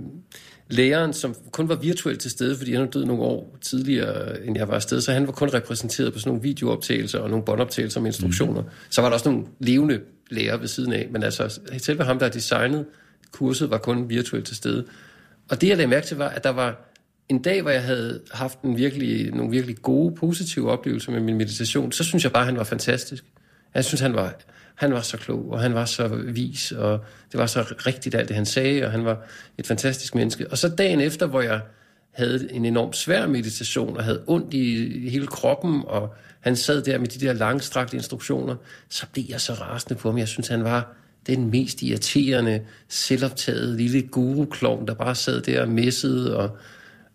læreren, som kun var virtuelt til stede, fordi han var død nogle år tidligere, end jeg var afsted, så han var kun repræsenteret på sådan nogle videooptagelser og nogle båndoptagelser med instruktioner. Mm. Så var der også nogle levende lærere ved siden af, men altså selve ham, der designet kurset, var kun virtuelt til stede. Og det, jeg lagde mærke til, var, at der var en dag, hvor jeg havde haft en virkelig, nogle virkelig gode, positive oplevelser med min meditation, så synes jeg bare, at han var fantastisk. Jeg synes, han var han var så klog, og han var så vis, og det var så rigtigt alt det, han sagde, og han var et fantastisk menneske. Og så dagen efter, hvor jeg havde en enormt svær meditation og havde ondt i hele kroppen, og han sad der med de der langstrakte instruktioner, så blev jeg så rasende på ham. Jeg synes, han var den mest irriterende, selvoptaget lille guru der bare sad der og messede. Og,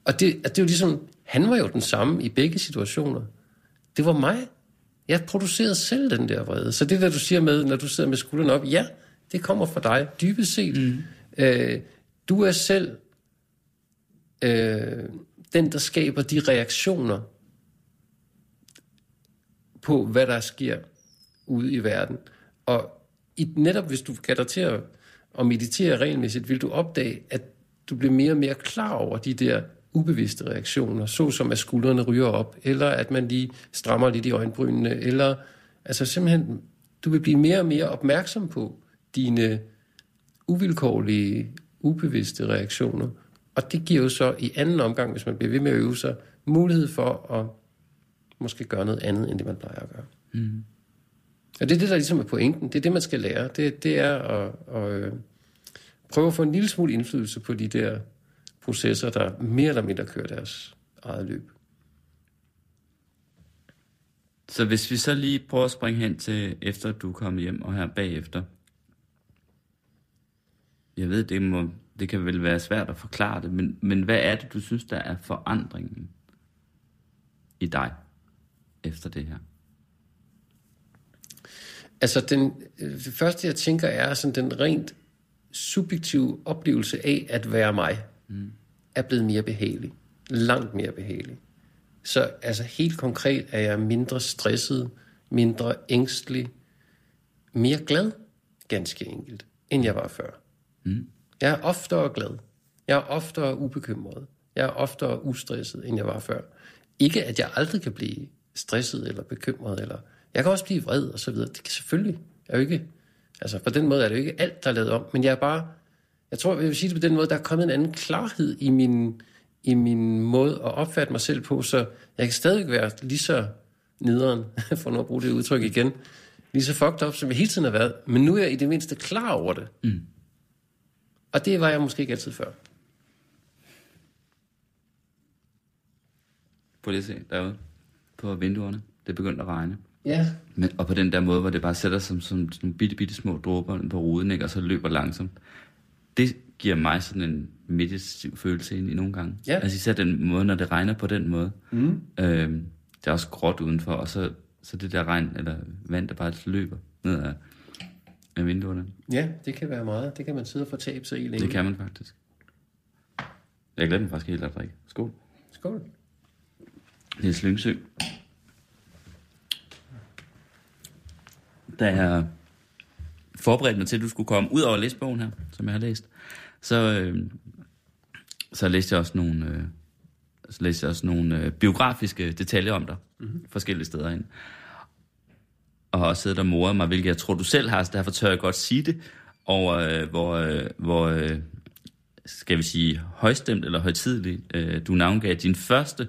og det, det var ligesom, han var jo den samme i begge situationer. Det var mig. Jeg producerede selv den der vrede. Så det der, du siger med, når du sidder med skuldrene op, ja, det kommer fra dig, dybest set. Mm. Øh, du er selv øh, den, der skaber de reaktioner på, hvad der sker ude i verden. Og i, netop hvis du kan dig til at, at meditere regelmæssigt, vil du opdage, at du bliver mere og mere klar over de der ubevidste reaktioner, såsom at skuldrene ryger op, eller at man lige strammer lidt i øjenbrynene, eller altså simpelthen, du vil blive mere og mere opmærksom på dine uvilkårlige, ubevidste reaktioner. Og det giver jo så i anden omgang, hvis man bliver ved med at øve sig, mulighed for at måske gøre noget andet, end det man plejer at gøre. Mm. Og det er det, der ligesom er pointen. Det er det, man skal lære. Det, det er at, at øh, prøve at få en lille smule indflydelse på de der processer, der mere eller mindre kører deres eget løb. Så hvis vi så lige prøver at springe hen til, efter du er kommet hjem, og her bagefter. Jeg ved, det, må, det kan vel være svært at forklare det, men, men hvad er det, du synes, der er forandringen i dig efter det her? Altså, den, det første, jeg tænker, er sådan den rent subjektive oplevelse af at være mig, mm. er blevet mere behagelig. Langt mere behagelig. Så altså helt konkret er jeg mindre stresset, mindre ængstelig, mere glad, ganske enkelt, end jeg var før. Mm. Jeg er oftere glad. Jeg er oftere ubekymret. Jeg er oftere ustresset, end jeg var før. Ikke, at jeg aldrig kan blive stresset eller bekymret, eller jeg kan også blive vred og så videre. Det kan selvfølgelig. Jeg er jo ikke, altså på den måde er det jo ikke alt, der er lavet om, men jeg er bare, jeg tror, jeg vil sige det på den måde, der er kommet en anden klarhed i min, i min måde at opfatte mig selv på, så jeg kan stadig være lige så nederen, for nu at bruge det udtryk igen, lige så fucked up, som jeg hele tiden har været, men nu er jeg i det mindste klar over det. Mm. Og det var jeg måske ikke altid før. På det se derude, på vinduerne, det begyndte at regne. Ja. Men, og på den der måde, hvor det bare sætter sig som, som sådan bitte, bitte små dråber på ruden, ikke, og så løber langsomt. Det giver mig sådan en meditativ følelse ind i nogle gange. Ja. Altså især den måde, når det regner på den måde. Mm. Øhm, det er også gråt udenfor, og så, så det der regn, eller vand, der bare løber ned af, af vinduerne. Ja, det kan være meget. Det kan man sidde og fortabe sig i længe. Det kan man faktisk. Jeg glemte faktisk helt at drikke. Skål. Skål. Det er Slyngsø. da jeg forberedte mig til, at du skulle komme ud over at læse bogen her, som jeg har læst, så, øh, så læste jeg også nogle, øh, så læste jeg også nogle øh, biografiske detaljer om dig, mm-hmm. forskellige steder ind. Og har også siddet og moret mig, hvilket jeg tror, du selv har, så derfor tør jeg godt sige det, og øh, hvor, øh, hvor øh, skal vi sige, højstemt eller højtidelig, øh, du navngav din første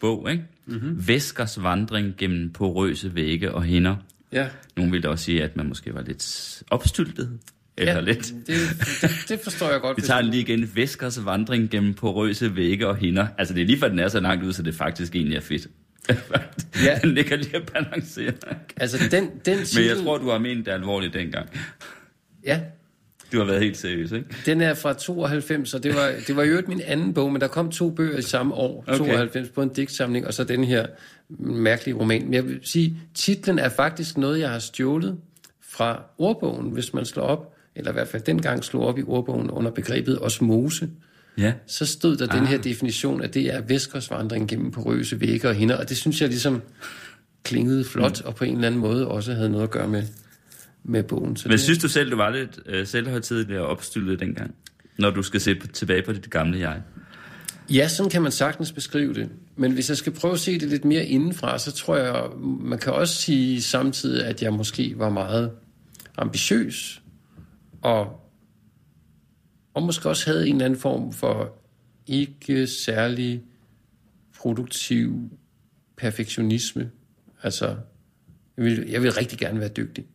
bog, ikke? Mm-hmm. Væskers vandring gennem porøse vægge og hinder. Ja. Nogle ville også sige, at man måske var lidt opstyltet. Eller ja, lidt. Det, det, det forstår jeg godt. Vi tager lige igen Væskers vandring gennem porøse vægge og hinder. Altså det er lige for, den er så langt ud, så det faktisk egentlig er fedt. ja. den ligger lige at balancere. Altså den, den titel... Men jeg tror, du har ment det alvorligt dengang. Ja, du har været helt seriøs, ikke? Den er fra 92, og det var, det var jo min anden bog, men der kom to bøger i samme år, okay. 92, på en digtsamling, og så den her mærkelige roman. Men jeg vil sige, titlen er faktisk noget, jeg har stjålet fra ordbogen, hvis man slår op, eller i hvert fald dengang slår op i ordbogen under begrebet osmose. Ja. Så stod der ah. den her definition, at det er væskersvandring gennem porøse vægge og hinder, og det synes jeg ligesom klingede flot, mm. og på en eller anden måde også havde noget at gøre med med bogen. Så Men det... synes du selv, du var lidt øh, selvhøjtidelig og opstyldet dengang, når du skal se på, tilbage på dit gamle jeg? Ja, sådan kan man sagtens beskrive det. Men hvis jeg skal prøve at se det lidt mere indenfra, så tror jeg, man kan også sige samtidig, at jeg måske var meget ambitiøs, og, og måske også havde en eller anden form for ikke særlig produktiv perfektionisme. Altså, jeg vil, jeg vil rigtig gerne være dygtig.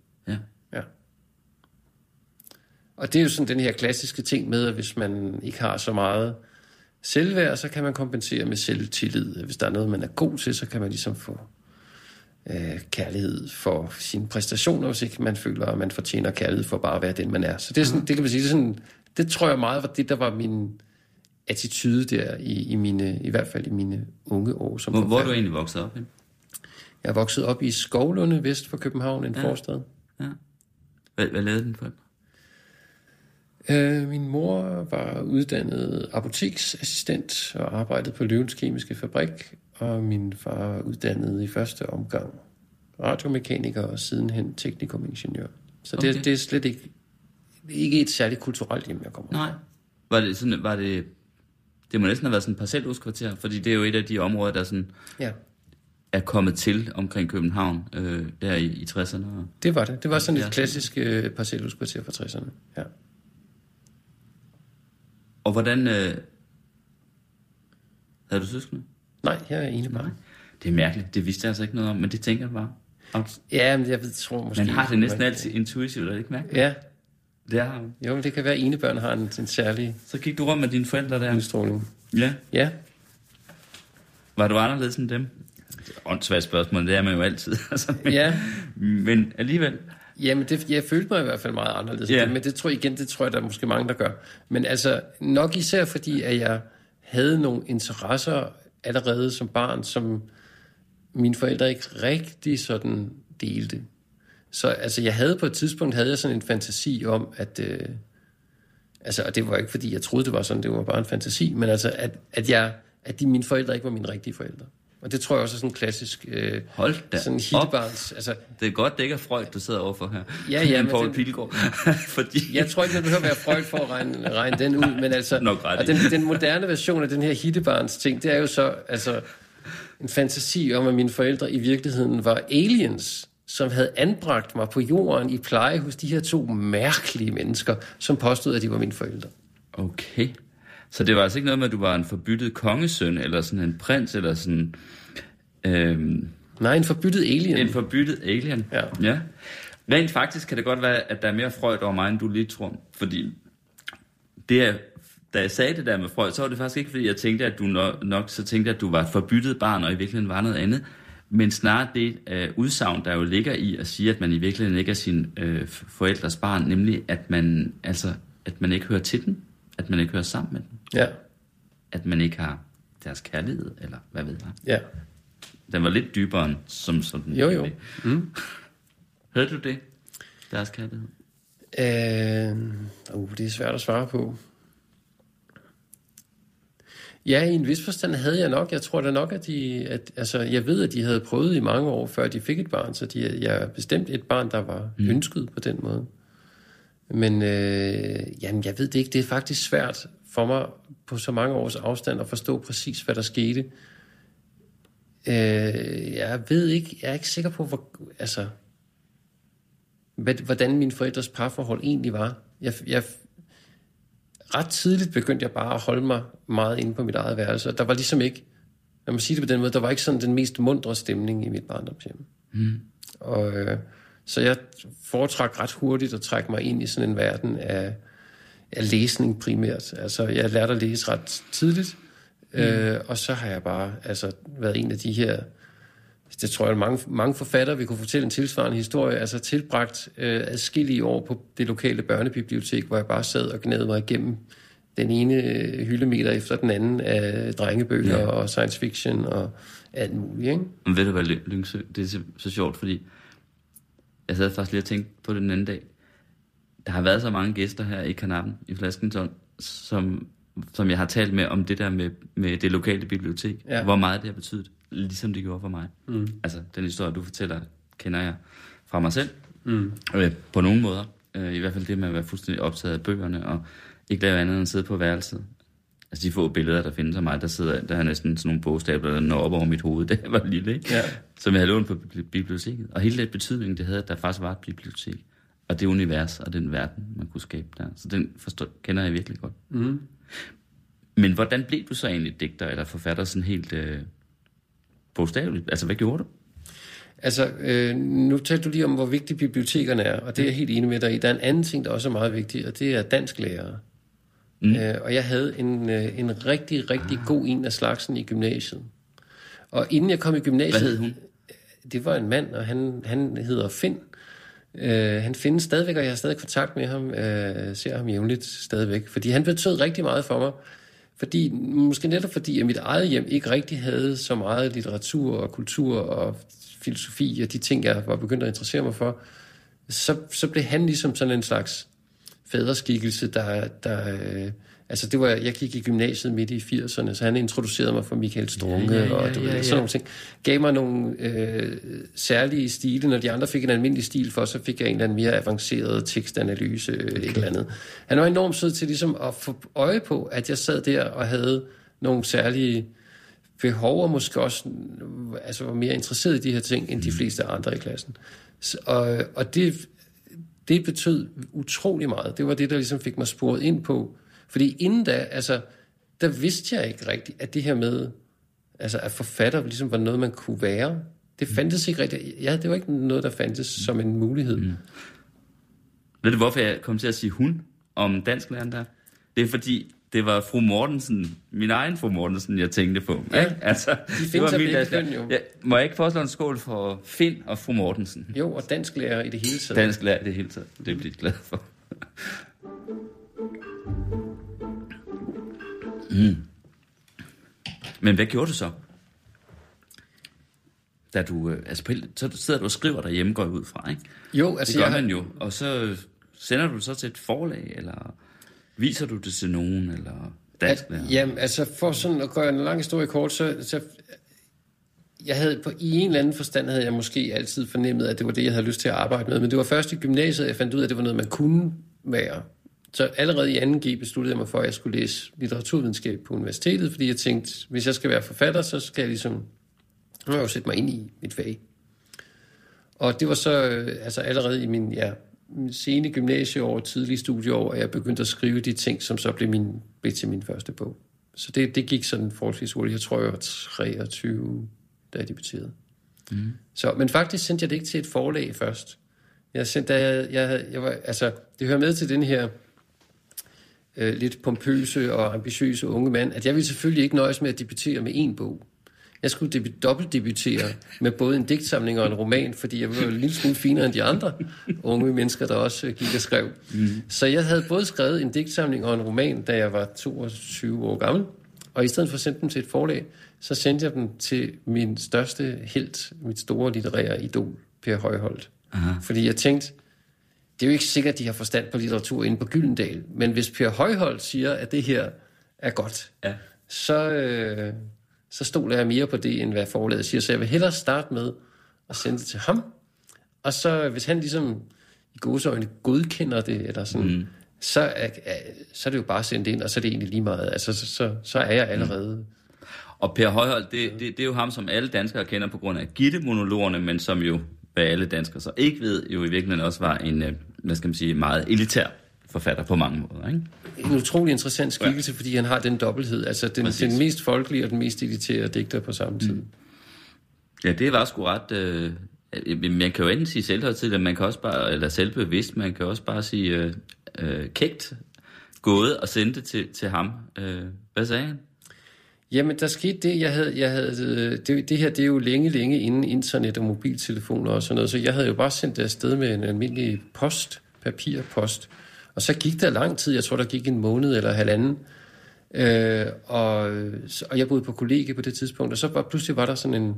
Og det er jo sådan den her klassiske ting med, at hvis man ikke har så meget selvværd, så kan man kompensere med selvtillid. Hvis der er noget, man er god til, så kan man ligesom få øh, kærlighed for sine præstationer, hvis ikke man føler, at man fortjener kærlighed for bare at være den, man er. Så det, er sådan, det kan man sige, det, er sådan, det tror jeg meget var det, der var min attitude der, i, i, mine, i hvert fald i mine unge år. Som Hvor, hvor er du egentlig vokset op? Hen? Jeg er vokset op i Skovlunde, vest for København, en Ja. forstad. Ja. Hvad, hvad lavede dine forældre? Øh, min mor var uddannet apoteksassistent og arbejdede på Løvens Kemiske Fabrik, og min far var uddannet i første omgang radiomekaniker og sidenhen teknikumingeniør. Så det, Okay. det er slet ikke, det ikke et særligt kulturelt hjem, jeg kommer fra. Nej. Var det sådan, var det... Det må næsten have været sådan et parcelhuskvarter, fordi det er jo et af de områder, der sådan Ja, er kommet til omkring København, øh, der i, i 60'erne. og- det var det. Det var sådan Ja. et klassisk øh, parcelhuskvarter fra 60'erne. Ja. Og hvordan... Øh, havde du søskende? Nej, jeg er ene barn. Det er mærkeligt. Det vidste jeg altså ikke noget om, men det tænker jeg bare. Og Ja, men jeg tror måske... man har det næsten altid intuitivt, er det ikke mærkeligt? Ja, Det har man. jo, men det kan være, at enebørn har en, en særlig Så gik du rundt med dine forældre der. udstråling. Ja. Ja, Var du anderledes end dem? Åndssvagt spørgsmål, det er man jo altid. Altså, men, ja. men alligevel... Jamen, det, jeg følte mig i hvert fald meget anderledes. Yeah. Men det tror jeg igen, det tror jeg, der er måske mange, der gør. Men altså, nok især fordi, at jeg havde nogle interesser allerede som barn, som mine forældre ikke rigtig sådan delte. Så altså, jeg havde på et tidspunkt, havde jeg sådan en fantasi om, at... Øh, altså, og det var ikke fordi, jeg troede, det var sådan, det var bare en fantasi, men altså, at, at, jeg, at de, mine forældre ikke var mine rigtige forældre. Og det tror jeg også er sådan en klassisk... Øh, Hold da sådan op. hittebarns... Altså, Det er godt, det ikke er Freud, du sidder overfor her. Ja, ja, men det- Pilgaard. Fordi... Jeg tror ikke, man behøver at være Freud for at regne, regne den ud, men altså... Nok ret og den, den moderne version af den her hittebarns ting, det er jo så altså, en fantasi om, at mine forældre i virkeligheden var aliens, som havde anbragt mig på jorden i pleje hos de her to mærkelige mennesker, som påstod, at de var mine forældre. Okay. Så det var altså ikke noget med, at du var en forbyttet kongesøn, eller sådan en prins, eller sådan... Øhm, Nej, en forbyttet alien. en forbyttet alien. Ja. ja. Rent faktisk kan det godt være, at der er mere Freud over mig, end du lige tror. Fordi det er, da jeg sagde det der med Freud, så var det faktisk ikke, fordi jeg tænkte, at du nok, nok så tænkte, at du var et forbyttet barn, og i virkeligheden var noget andet. Men snarere det øh, udsagn, der jo ligger i at sige, at man i virkeligheden ikke er sin øh, forældres barn, nemlig at man, altså, at man ikke hører til dem, at man ikke hører sammen med dem, Ja, at man ikke har deres kærlighed, eller hvad ved jeg. ja. Den var lidt dybere end som sådan. Jo, jo. Mm. Hørte du det? Deres kærlighed? Øh, uh, det er svært at svare på. Ja, i en vis forstand havde jeg nok. Jeg tror da nok, at de... At, altså, jeg ved, at de havde prøvet i mange år, før de fik et barn, så de, jeg er bestemt et barn, der var mm. ønsket på den måde. Men øh, jamen, jeg ved det ikke. Det er faktisk svært for mig på så mange års afstand at forstå præcis, hvad der skete. Øh, jeg ved ikke, jeg er ikke sikker på, hvor, altså, hvad, hvordan mine forældres parforhold egentlig var. Jeg, jeg, ret tidligt begyndte jeg bare at holde mig meget inde på mit eget værelse, og der var ligesom ikke, lad mig sige det på den måde, der var ikke sådan den mest mundre stemning i mit barndomshjem. Mm. Og, øh, så jeg foretrak ret hurtigt at trække mig ind i sådan en verden af, af læsning primært. Altså, jeg lærte at læse ret tidligt, mm. øh, og så har jeg bare altså, været en af de her det tror jeg, mange, mange forfattere vil kunne fortælle en tilsvarende historie, altså tilbragt øh, adskillige år på det lokale børnebibliotek, hvor jeg bare sad og gnæede mig igennem den ene øh, hyldemeter efter den anden af drengebøger ja. og science fiction og alt muligt, ikke? Men ved du hvad, Ly- Lyngsø, det er så, så sjovt, fordi jeg sad faktisk lige og tænkte på det den anden dag. Der har været så mange gæster her i Kanappen, i Flaskenton, som, som jeg har talt med om det der med, med det lokale bibliotek. Ja. Hvor meget det har betydet, ligesom det gjorde for mig. Mm. Altså, den historie, du fortæller, kender jeg fra mig selv. Mm. Øh, på nogle måder. Øh, I hvert fald det med at være fuldstændig optaget af bøgerne, og ikke lave andet end at sidde på værelset. Altså de få billeder, der findes af mig, der sidder der er næsten sådan nogle bogstaver, der når op over mit hoved, da jeg var lille, ikke? Ja. som jeg havde lånt på bibli- biblioteket. Og hele den betydning, det havde, at der faktisk var et bibliotek. Og det univers og den verden, man kunne skabe der. Så den forstår, kender jeg virkelig godt. Mm. Men hvordan blev du så egentlig digter eller forfatter sådan helt øh, bogstaveligt? Altså, hvad gjorde du? Altså, øh, nu talte du lige om, hvor vigtige bibliotekerne er, og det er jeg helt enig med dig i. Der er en anden ting, der også er meget vigtig, og det er dansk lærere. Mm. Øh, og jeg havde en, øh, en rigtig, rigtig ah. god en af slagsen i gymnasiet. Og inden jeg kom i gymnasiet... Hvad hed hun? Det var en mand, og han, han hedder Finn. Øh, han findes stadigvæk, og jeg har stadig kontakt med ham. Øh, ser ham jævnligt stadigvæk. Fordi han betød rigtig meget for mig. Fordi, måske netop fordi, at mit eget hjem ikke rigtig havde så meget litteratur og kultur og filosofi og de ting, jeg var begyndt at interessere mig for, så, så blev han ligesom sådan en slags faderskikkelse, der, der øh, altså det var, jeg gik i gymnasiet midt i 80'erne, så han introducerede mig for Michael Strunge, ja, ja, ja, og du ja, ja, ja. sådan nogle ting. Gav mig nogle øh, særlige stile, når de andre fik en almindelig stil for, så fik jeg en eller anden mere avanceret tekstanalyse, okay. et eller andet. Han var enormt sød til ligesom at få øje på, at jeg sad der og havde nogle særlige behov, og måske også altså, var mere interesseret i de her ting, end de mm. fleste andre i klassen. Så, og, og det, det betød utrolig meget. Det var det, der ligesom fik mig sporet ind på. Fordi inden da, altså, der vidste jeg ikke rigtigt, at det her med, altså at forfatter ligesom var noget, man kunne være. Det fandtes ikke rigtigt. Ja, det var ikke noget, der fandtes som en mulighed. Mm. Ved du, hvorfor jeg kom til at sige hun om dansklæreren der? Det er fordi, det var fru Mortensen, min egen fru Mortensen, jeg tænkte på. Ja, ikke? altså, de findes det var min jo. Ja, må jeg ikke foreslå en skål for Finn og fru Mortensen? Jo, og dansk lærer i det hele taget. Dansk lærer i det hele taget. Det er jeg glad for. mm. Men hvad gjorde du så? Da du, øh, altså så sidder du og skriver derhjemme, går ud fra, ikke? Jo, altså det gør jeg... man jo. Og så sender du så til et forlag, eller Viser du det til nogen, eller dansk At, jamen, altså for sådan at gøre en lang historie kort, så, så jeg havde på i en eller anden forstand havde jeg måske altid fornemmet, at det var det, jeg havde lyst til at arbejde med. Men det var først i gymnasiet, jeg fandt ud af, at det var noget, man kunne være. Så allerede i 2G besluttede jeg mig for, at jeg skulle læse litteraturvidenskab på universitetet, fordi jeg tænkte, hvis jeg skal være forfatter, så skal jeg ligesom, nu jeg jo sætte mig ind i mit fag. Og det var så øh, altså allerede i min ja, sene gymnasieår, tidlige studieår, at jeg begyndte at skrive de ting, som så blev, min, blev til min første bog. Så det, det gik sådan forholdsvis hurtigt. Jeg tror, jeg var 23, da jeg debuterede. Mm. Så, men faktisk sendte jeg det ikke til et forlag først. Jeg sendte, jeg, jeg, jeg var, altså, det hører med til den her øh, lidt pompøse og ambitiøse unge mand, at jeg ville selvfølgelig ikke nøjes med at debutere med én bog. Jeg skulle deb- dobbeltdebutere med både en digtsamling og en roman, fordi jeg var en lille smule finere end de andre unge mennesker, der også gik og skrev. Mm. Så jeg havde både skrevet en digtsamling og en roman, da jeg var 22 år gammel. Og i stedet for at sende dem til et forlag, så sendte jeg dem til min største helt, mit store litterære idol, Per Højholdt. Aha. Fordi jeg tænkte, det er jo ikke sikkert, at de har forstand på litteratur inde på Gyldendal, men hvis Per Højholdt siger, at det her er godt, ja. så, øh, så stoler jeg mere på det, end hvad forlaget siger. Så jeg vil hellere starte med at sende det til ham, og så hvis han ligesom i godsøjne godkender det, eller sådan, mm. så, er, så er det jo bare sendt ind, og så er det egentlig lige meget. Altså, så, så, så er jeg allerede... Mm. Og Per Højhold, det, det, det er jo ham, som alle danskere kender på grund af Gitte-monologerne, men som jo, hvad alle danskere så ikke ved, jo i virkeligheden også var en, øh, hvad skal man sige, meget elitær forfatter på mange måder. Ikke? En utrolig interessant skikkelse, ja. fordi han har den dobbelthed. Altså den, den mest folkelige og den mest elitære digter på samme tid. Mm. Ja, det var sgu ret... Øh, man kan jo enten sige selvhøjtidligt, man kan også bare, eller selvbevidst, man kan også bare sige øh, øh, kægt gået og sendte det til, til ham. Øh, hvad sagde han? Jamen, der skete det, jeg havde, jeg havde øh, det, det her, det er jo længe, længe inden internet og mobiltelefoner og sådan noget, så jeg havde jo bare sendt det afsted med en almindelig post, papirpost, og så gik der lang tid, jeg tror, der gik en måned eller halvanden, øh, og, og jeg boede på kollegie på det tidspunkt, og så var, pludselig var der sådan en,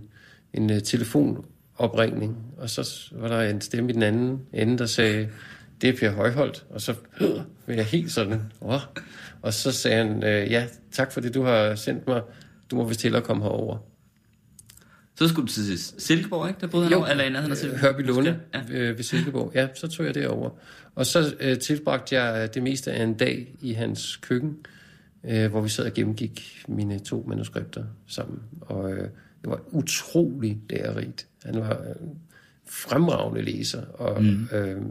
en uh, telefonopringning, og så var der en stemme i den anden ende, der sagde, det er Per Højholdt, og så øh, var jeg helt sådan, Åh. og så sagde han, øh, ja, tak for det, du har sendt mig, du må vist hellere komme herover. Så skulle du til Silkeborg, ikke? Der boede han jo, over, eller en af Silkeborg? Hørby Lunde ja. ved, ved Silkeborg. Ja, så tog jeg det over. Og så øh, tilbragte jeg det meste af en dag i hans køkken, øh, hvor vi sad og gennemgik mine to manuskripter sammen. Og øh, det var utrolig lærerigt. Han var øh, fremragende læser. Og, mm. øh,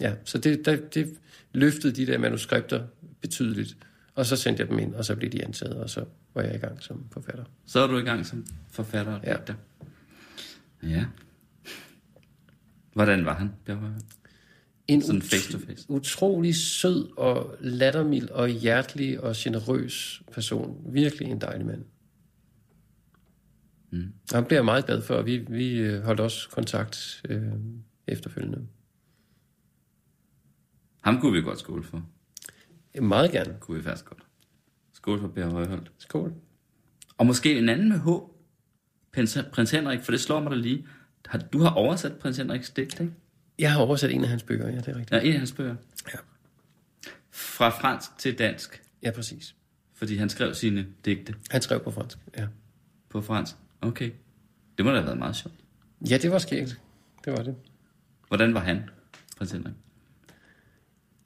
ja, så det, der, det løftede de der manuskripter betydeligt. Og så sendte jeg dem ind, og så blev de ansat, og så var jeg i gang som forfatter. Så er du i gang som forfatter og ja. Ja. Hvordan var han, en Sådan face to face. utrolig sød og lattermild og hjertelig og generøs person. Virkelig en dejlig mand. Mm. Han bliver jeg meget glad for, og vi, vi øh, holdt også kontakt øh, efterfølgende. Ham kunne vi godt skåle for. Meget gerne. Kunne vi faktisk godt. Skål for Per Højholdt. Skål. Og måske en anden med H. Prins, prins Henrik, for det slår mig da lige. Har, du har oversat prins Henriks digt, ikke? Jeg har oversat en af hans bøger, ja, det er rigtigt. Ja, en af hans bøger. Ja. Fra fransk til dansk, Ja, præcis. fordi han skrev sine digte Han skrev på fransk, ja. på fransk. Okay. Det må da have været meget sjovt. Ja, det var skægt. Det var det. Hvordan var han, prins Henrik?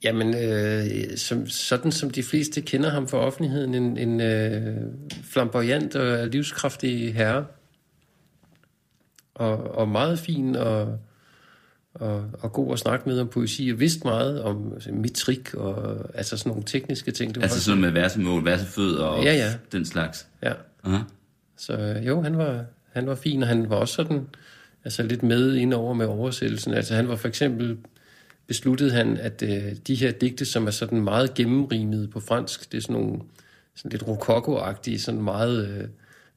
Jamen, øh, som, sådan som de fleste kender ham for offentligheden, en, en øh, flamboyant og livskraftig herre. Og, og meget fin og, og, og god at snakke med om poesi, og vidste meget om altså, metrik og altså sådan nogle tekniske ting. Det var Altså sådan med værsemål, værsefød og Ja, ja. den slags. Ja. Aha. Så jo, han var, han var fin, og han var også sådan, altså lidt med indover med oversættelsen. Altså han var for eksempel, besluttede han, at øh, de her digte, som er sådan meget gennemrimede på fransk, det er sådan nogle sådan lidt rokoko-agtige, sådan meget, øh,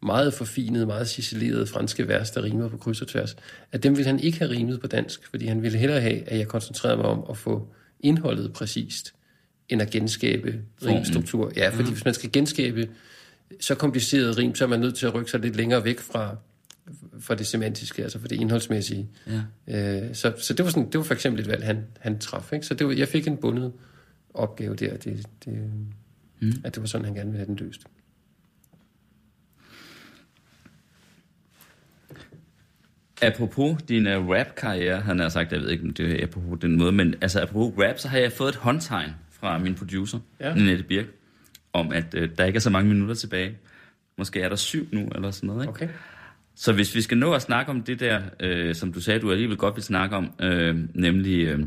meget forfinede, meget cicelerede franske vers, der rimer på kryds og tværs, at dem ville han ikke have rimet på dansk, fordi han ville hellere have, at jeg koncentrerede mig om at få indholdet præcist, end at genskabe rimstruktur. Ja, fordi hvis man skal genskabe så kompliceret rim, så er man nødt til at rykke sig lidt længere væk fra, fra det semantiske, altså fra det indholdsmæssige. Ja. Øh, så, så det var, sådan, det var for eksempel et valg, han, han traf. Ikke? Så det var, jeg fik en bundet opgave der, det, det, mm. at det var sådan, han gerne ville have den løst. Apropos din uh, rap-karriere, han har sagt, jeg ved ikke, om det er apropos den måde, men altså apropos rap, så har jeg fået et håndtegn fra min producer, ja. Nette Birk, om at uh, der ikke er så mange minutter tilbage. Måske er der syv nu, eller sådan noget, ikke? Okay. Så hvis vi skal nå at snakke om det der, øh, som du sagde, du alligevel godt vil snakke om, øh, nemlig øh,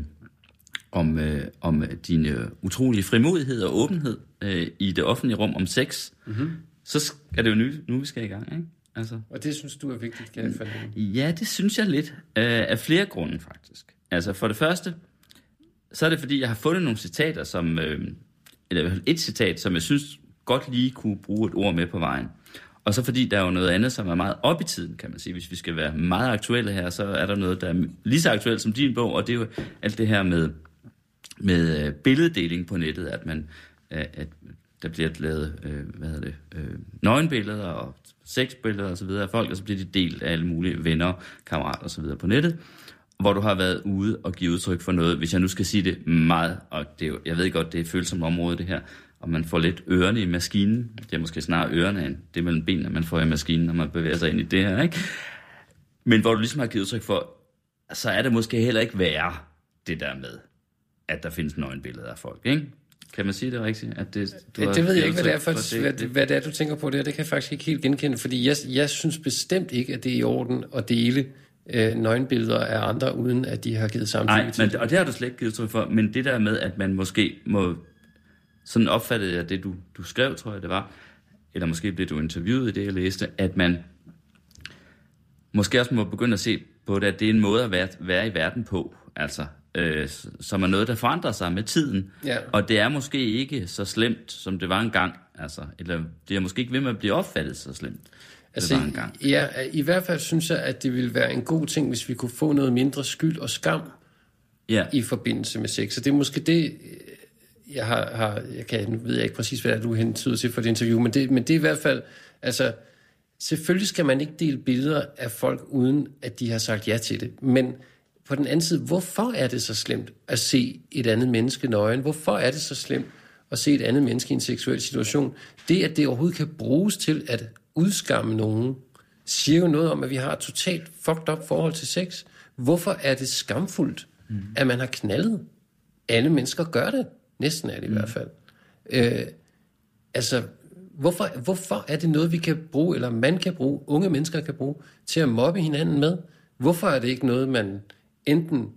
om, øh, om din øh, utrolige frimodighed og åbenhed øh, i det offentlige rum om sex, mm-hmm. så er det jo nu, nu vi skal i gang, ikke? Altså, Og det synes du er vigtigt, kan jeg falde Ja, det synes jeg lidt. Øh, af flere grunde, faktisk. Altså, for det første, så er det fordi, jeg har fundet nogle citater, som... Øh, eller i hvert fald et citat, som jeg synes godt lige kunne bruge et ord med på vejen. Og så fordi der er jo noget andet, som er meget op i tiden, kan man sige. Hvis vi skal være meget aktuelle her, så er der noget, der er lige så aktuelt som din bog, og det er jo alt det her med, med øh, billeddeling på nettet, at man øh, at der bliver lavet øh, hvad hedder det, nøgenbilleder og sexbilleder og så videre af folk, og så bliver de delt af alle mulige venner, kammerater og så videre på nettet, hvor du har været ude og give udtryk for noget, hvis jeg nu skal sige det meget, og det er jo, jeg ved godt, det er et følsomt område det her, og man får lidt ørerne i maskinen, det er måske snarere ørerne end det mellem benene, man får i maskinen, når man bevæger sig ind i det her, ikke? Men hvor du ligesom har givet udtryk for, så er det måske heller ikke værre, det der med, at der findes nøgenbilleder af folk, ikke? Kan man sige det rigtigt? At det, du har det ved jeg ikke, hvad det er, for, det, hvad, det, hvad det er, du tænker på der. Det kan jeg faktisk ikke helt genkende, fordi jeg, jeg synes bestemt ikke, at det er i orden at dele øh, nøgenbilleder af andre, uden at de har givet samtykke Nej, men, det. og det har du slet ikke givet udtryk for, men det der med, at man måske må, sådan opfattede jeg det, du, du skrev, tror jeg det var, eller måske blev du interviewet i det, jeg læste, at man måske også må begynde at se på det, at det er en måde at være, være i verden på, altså, øh, som er noget, der forandrer sig med tiden. Ja. Og det er måske ikke så slemt, som det var engang, altså, eller det er måske ikke ved med at blive opfattet så slemt, altså, det var engang. ja, i hvert fald synes jeg, at det ville være en god ting, hvis vi kunne få noget mindre skyld og skam Ja, i forbindelse med sex. Så det er måske det, jeg har, har jeg kan, nu ved jeg ikke præcis, hvad du hentyder til for det interview, men det, men det er i hvert fald, altså, selvfølgelig skal man ikke dele billeder af folk, uden at de har sagt ja til det. Men på den anden side, hvorfor er det så slemt at se et andet menneske nøgen? Hvorfor er det så slemt at se et andet menneske i en seksuel situation? Det, at det overhovedet kan bruges til at udskamme nogen, siger jo noget om, at vi har et totalt fucked up forhold til sex. Hvorfor er det skamfuldt, mm. at man har knaldet? Alle mennesker gør det. Næsten er det i hvert fald. Øh, altså, hvorfor, hvorfor er det noget, vi kan bruge, eller man kan bruge, unge mennesker kan bruge, til at mobbe hinanden med? Hvorfor er det ikke noget, man enten,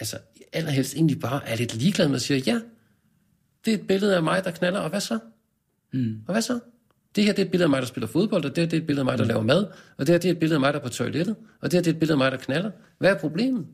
altså allerhelst egentlig bare er lidt ligeglad med og siger, ja, det er et billede af mig, der knaller, og hvad så? Mm. Og hvad så? Det her det er et billede af mig, der spiller fodbold, og det her det er et billede af mig, der laver mad, og det her det er et billede af mig, der er på toilettet, og det her det er et billede af mig, der knaller. Hvad er problemet?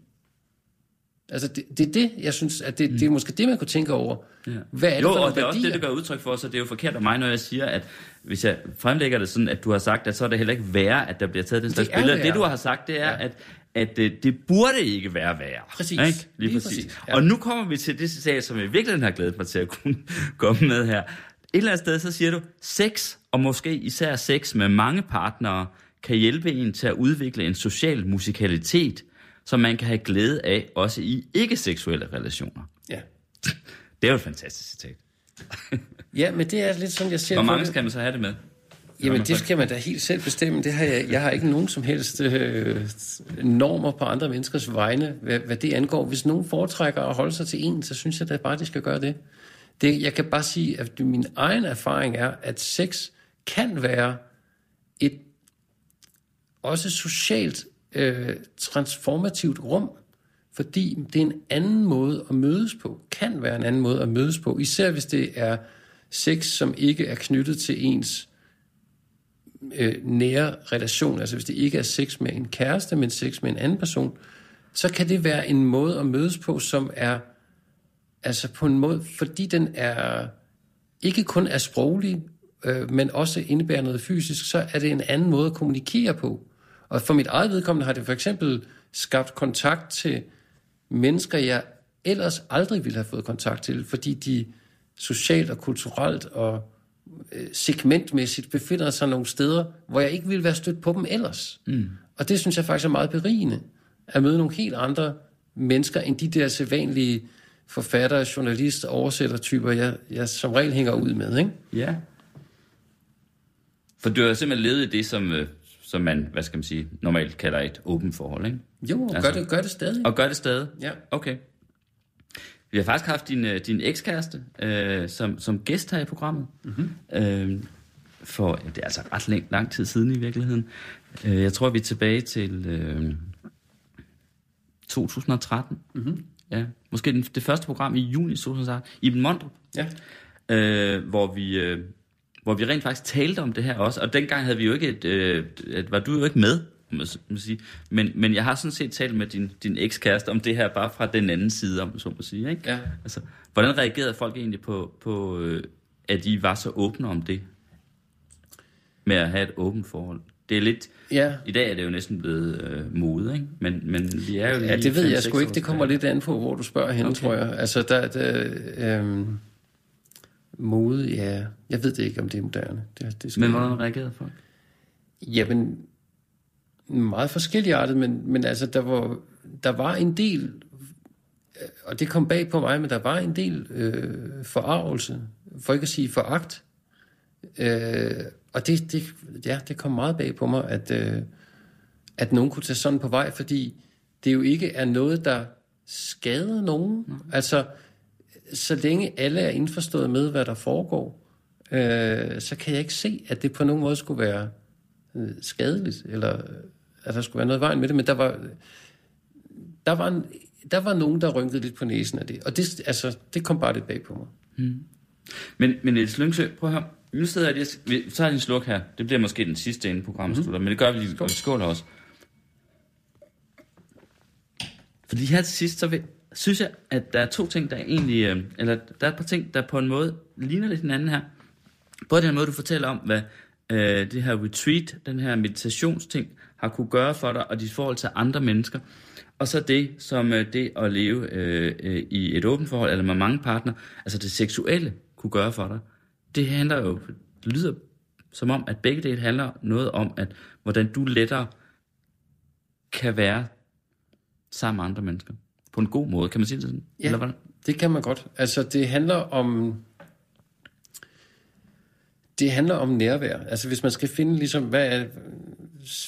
Altså, det, det er det, jeg synes, at det, mm. det er måske det, man kunne tænke over. Ja. Hvad er det jo, for og det er også det, du gør udtryk for, så det er jo forkert af mig, når jeg siger, at hvis jeg fremlægger det sådan, at du har sagt, at så er det heller ikke værre, at der bliver taget den slags er billeder. Det, du har sagt, det er, Ja. at, at øh, det burde ikke være værre. Præcis. Ikke? Lige, Lige præcis. præcis, ja. Og nu kommer vi til det citat, som jeg virkelig har glædet mig til at kunne komme med her. Et eller andet sted, så siger du, sex, og måske især sex med mange partnere, kan hjælpe en til at udvikle en social musikalitet, som man kan have glæde af, også i ikke-seksuelle relationer. Ja. Det er jo et fantastisk citat. ja, men det er lidt sådan, jeg ser Hvor mange skal man så have det med? Jamen, det skal man da helt selv bestemme. Det har jeg, jeg har ikke nogen som helst øh, normer på andre menneskers vegne, hvad, hvad det angår. Hvis nogen foretrækker at holde sig til en, så synes jeg da bare, de skal gøre det. det. Jeg kan bare sige, at min egen erfaring er, at sex kan være et også socialt øh, transformativt rum, fordi det er en anden måde at mødes på, kan være en anden måde at mødes på, især hvis det er sex, som ikke er knyttet til ens øh, nære relation, altså hvis det ikke er sex med en kæreste, men sex med en anden person, så kan det være en måde at mødes på, som er, altså på en måde, fordi den er, ikke kun er sproglig, øh, men også indebærer noget fysisk, så er det en anden måde at kommunikere på. Og for mit eget vedkommende har det for eksempel skabt kontakt til mennesker, jeg ellers aldrig ville have fået kontakt til, fordi de socialt og kulturelt og øh, segmentmæssigt befinder sig nogle steder, hvor jeg ikke ville være stødt på dem ellers. Mm. Og det synes jeg faktisk er meget berigende, at møde nogle helt andre mennesker, end de der sædvanlige forfattere, journalister, oversættertyper, jeg, jeg som regel hænger ud med. Ikke? Ja. For du har simpelthen levet i det, som, øh, som man, hvad skal man sige, normalt kalder et åbent forhold, ikke? Jo, altså, Altså- gør, det, gør det stadig. Og gør det stadig? Ja. Okay. Vi har faktisk haft din, øh, din ekskæreste øh, som, som gæst her i programmet. Mm-hmm. Øh, for, ja, det er altså ret lang, lang tid siden i virkeligheden. Øh, jeg tror, vi er tilbage til øh, 2013. Mm-hmm. Ja, måske den, det første program i juni 2013. Iben Mondrup. Ja. øh, hvor vi øh, hvor vi rent faktisk talte om det her også. Og dengang havde vi jo ikke et, øh, et var du jo ikke med, må sige. Men, men jeg har sådan set talt med din, din ekskæreste om det her bare fra den anden side, om så må sige. Ikke? Ja. Altså, hvordan reagerede folk egentlig på, på øh, at I var så åbne om det? Med at have et åbent forhold. Det er lidt... Ja. I dag er det jo næsten blevet øh, mode, ikke? Men, men vi er jo Ja, det ved jeg sgu ikke. Det kommer lidt an på, hvor du spørger hende, Okay. tror jeg. Altså, der, der øhm, mode, ja. Jeg ved det ikke, om det er moderne. Det, det skal Men hvordan reagerede folk? Jamen, meget forskelligartet, men, men altså, der var, der var en del, øh, og det kom bag på mig, men der var en del øh, forarvelse, for ikke at sige foragt. Øh, og det, det, ja, det kom meget bag på mig, at, øh, at nogen kunne tage sådan på vej, fordi det jo ikke er noget, der skader nogen. Mm. Altså, så længe alle er indforstået med, hvad der foregår, øh, så kan jeg ikke se, at det på nogen måde skulle være øh, skadeligt, eller at der skulle være noget vejen med det, men der var, der var, en, der var nogen, der rynkede lidt på næsen af det, og det, altså, det kom bare lidt bag på mig. Men, men Niels Lyngsø, prøv høre. Nu sidder jeg lige, vi tager en sluk her. Det bliver måske den sidste inden programmet slutter, men det gør vi lige. Skål. Skål også. Fordi her til sidst, så vil, synes jeg, at der er to ting, der egentlig, øh, eller der er et par ting, der på en måde ligner lidt hinanden her. Både den måde, du fortæller om, hvad øh, det her retreat, den her meditationsting, har kunne gøre for dig, og dit forhold til andre mennesker. Og så det, som øh, det at leve øh, øh, i et åbent forhold, eller med mange partner, altså det seksuelle, kunne gøre for dig. Det handler jo, det lyder som om, at begge dele handler noget om, at hvordan du lettere kan være sammen med andre mennesker. På en god måde, kan man sige det sådan? Ja. Eller hvordan? Det kan man godt. Altså, det handler om... Det handler om nærvær. Altså, hvis man skal finde, ligesom, hvad er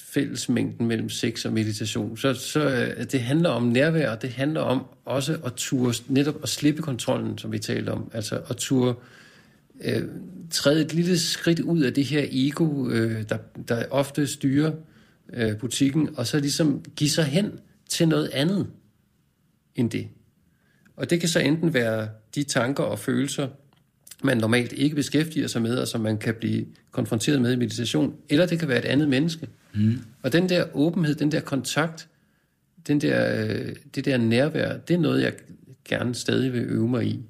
fællesmængden mellem sex og meditation, så, så øh, det handler om nærvær, og det handler om også at ture, netop at slippe kontrollen, som vi talte om. Altså, at ture øh, træde et lille skridt ud af det her ego, øh, der, der ofte styrer øh, butikken, og så ligesom give sig hen til noget andet end det. Og det kan så enten være de tanker og følelser, man normalt ikke beskæftiger sig med, og som man kan blive konfronteret med i meditation, eller det kan være et andet menneske. Mm. Og den der åbenhed, den der kontakt den der, øh, det der nærvær, det er noget, jeg gerne stadig vil øve mig i.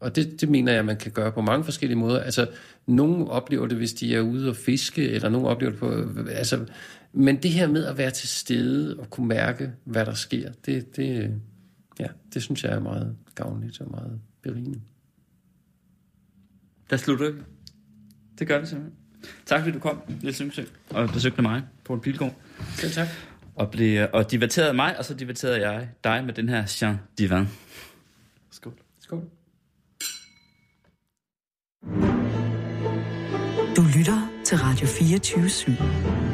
Og det, det mener jeg, man kan gøre på mange forskellige måder. Altså, nogen oplever det, hvis de er ude og fiske, eller nogen oplever det på... Altså, men det her med at være til stede og kunne mærke, hvad der sker, det, det, ja, det synes jeg er meget gavnligt og meget berigende. Der slutter vi. Det gør vi simpelthen. Tak fordi du kom, Niels Lyngsø, og besøgte mig, Poul Pilgaard. Selv tak. Og, blev, og diverterede mig, og så diverterede jeg dig med den her Jean Divan. Skål. Skål. Du lytter til Radio 24 /7.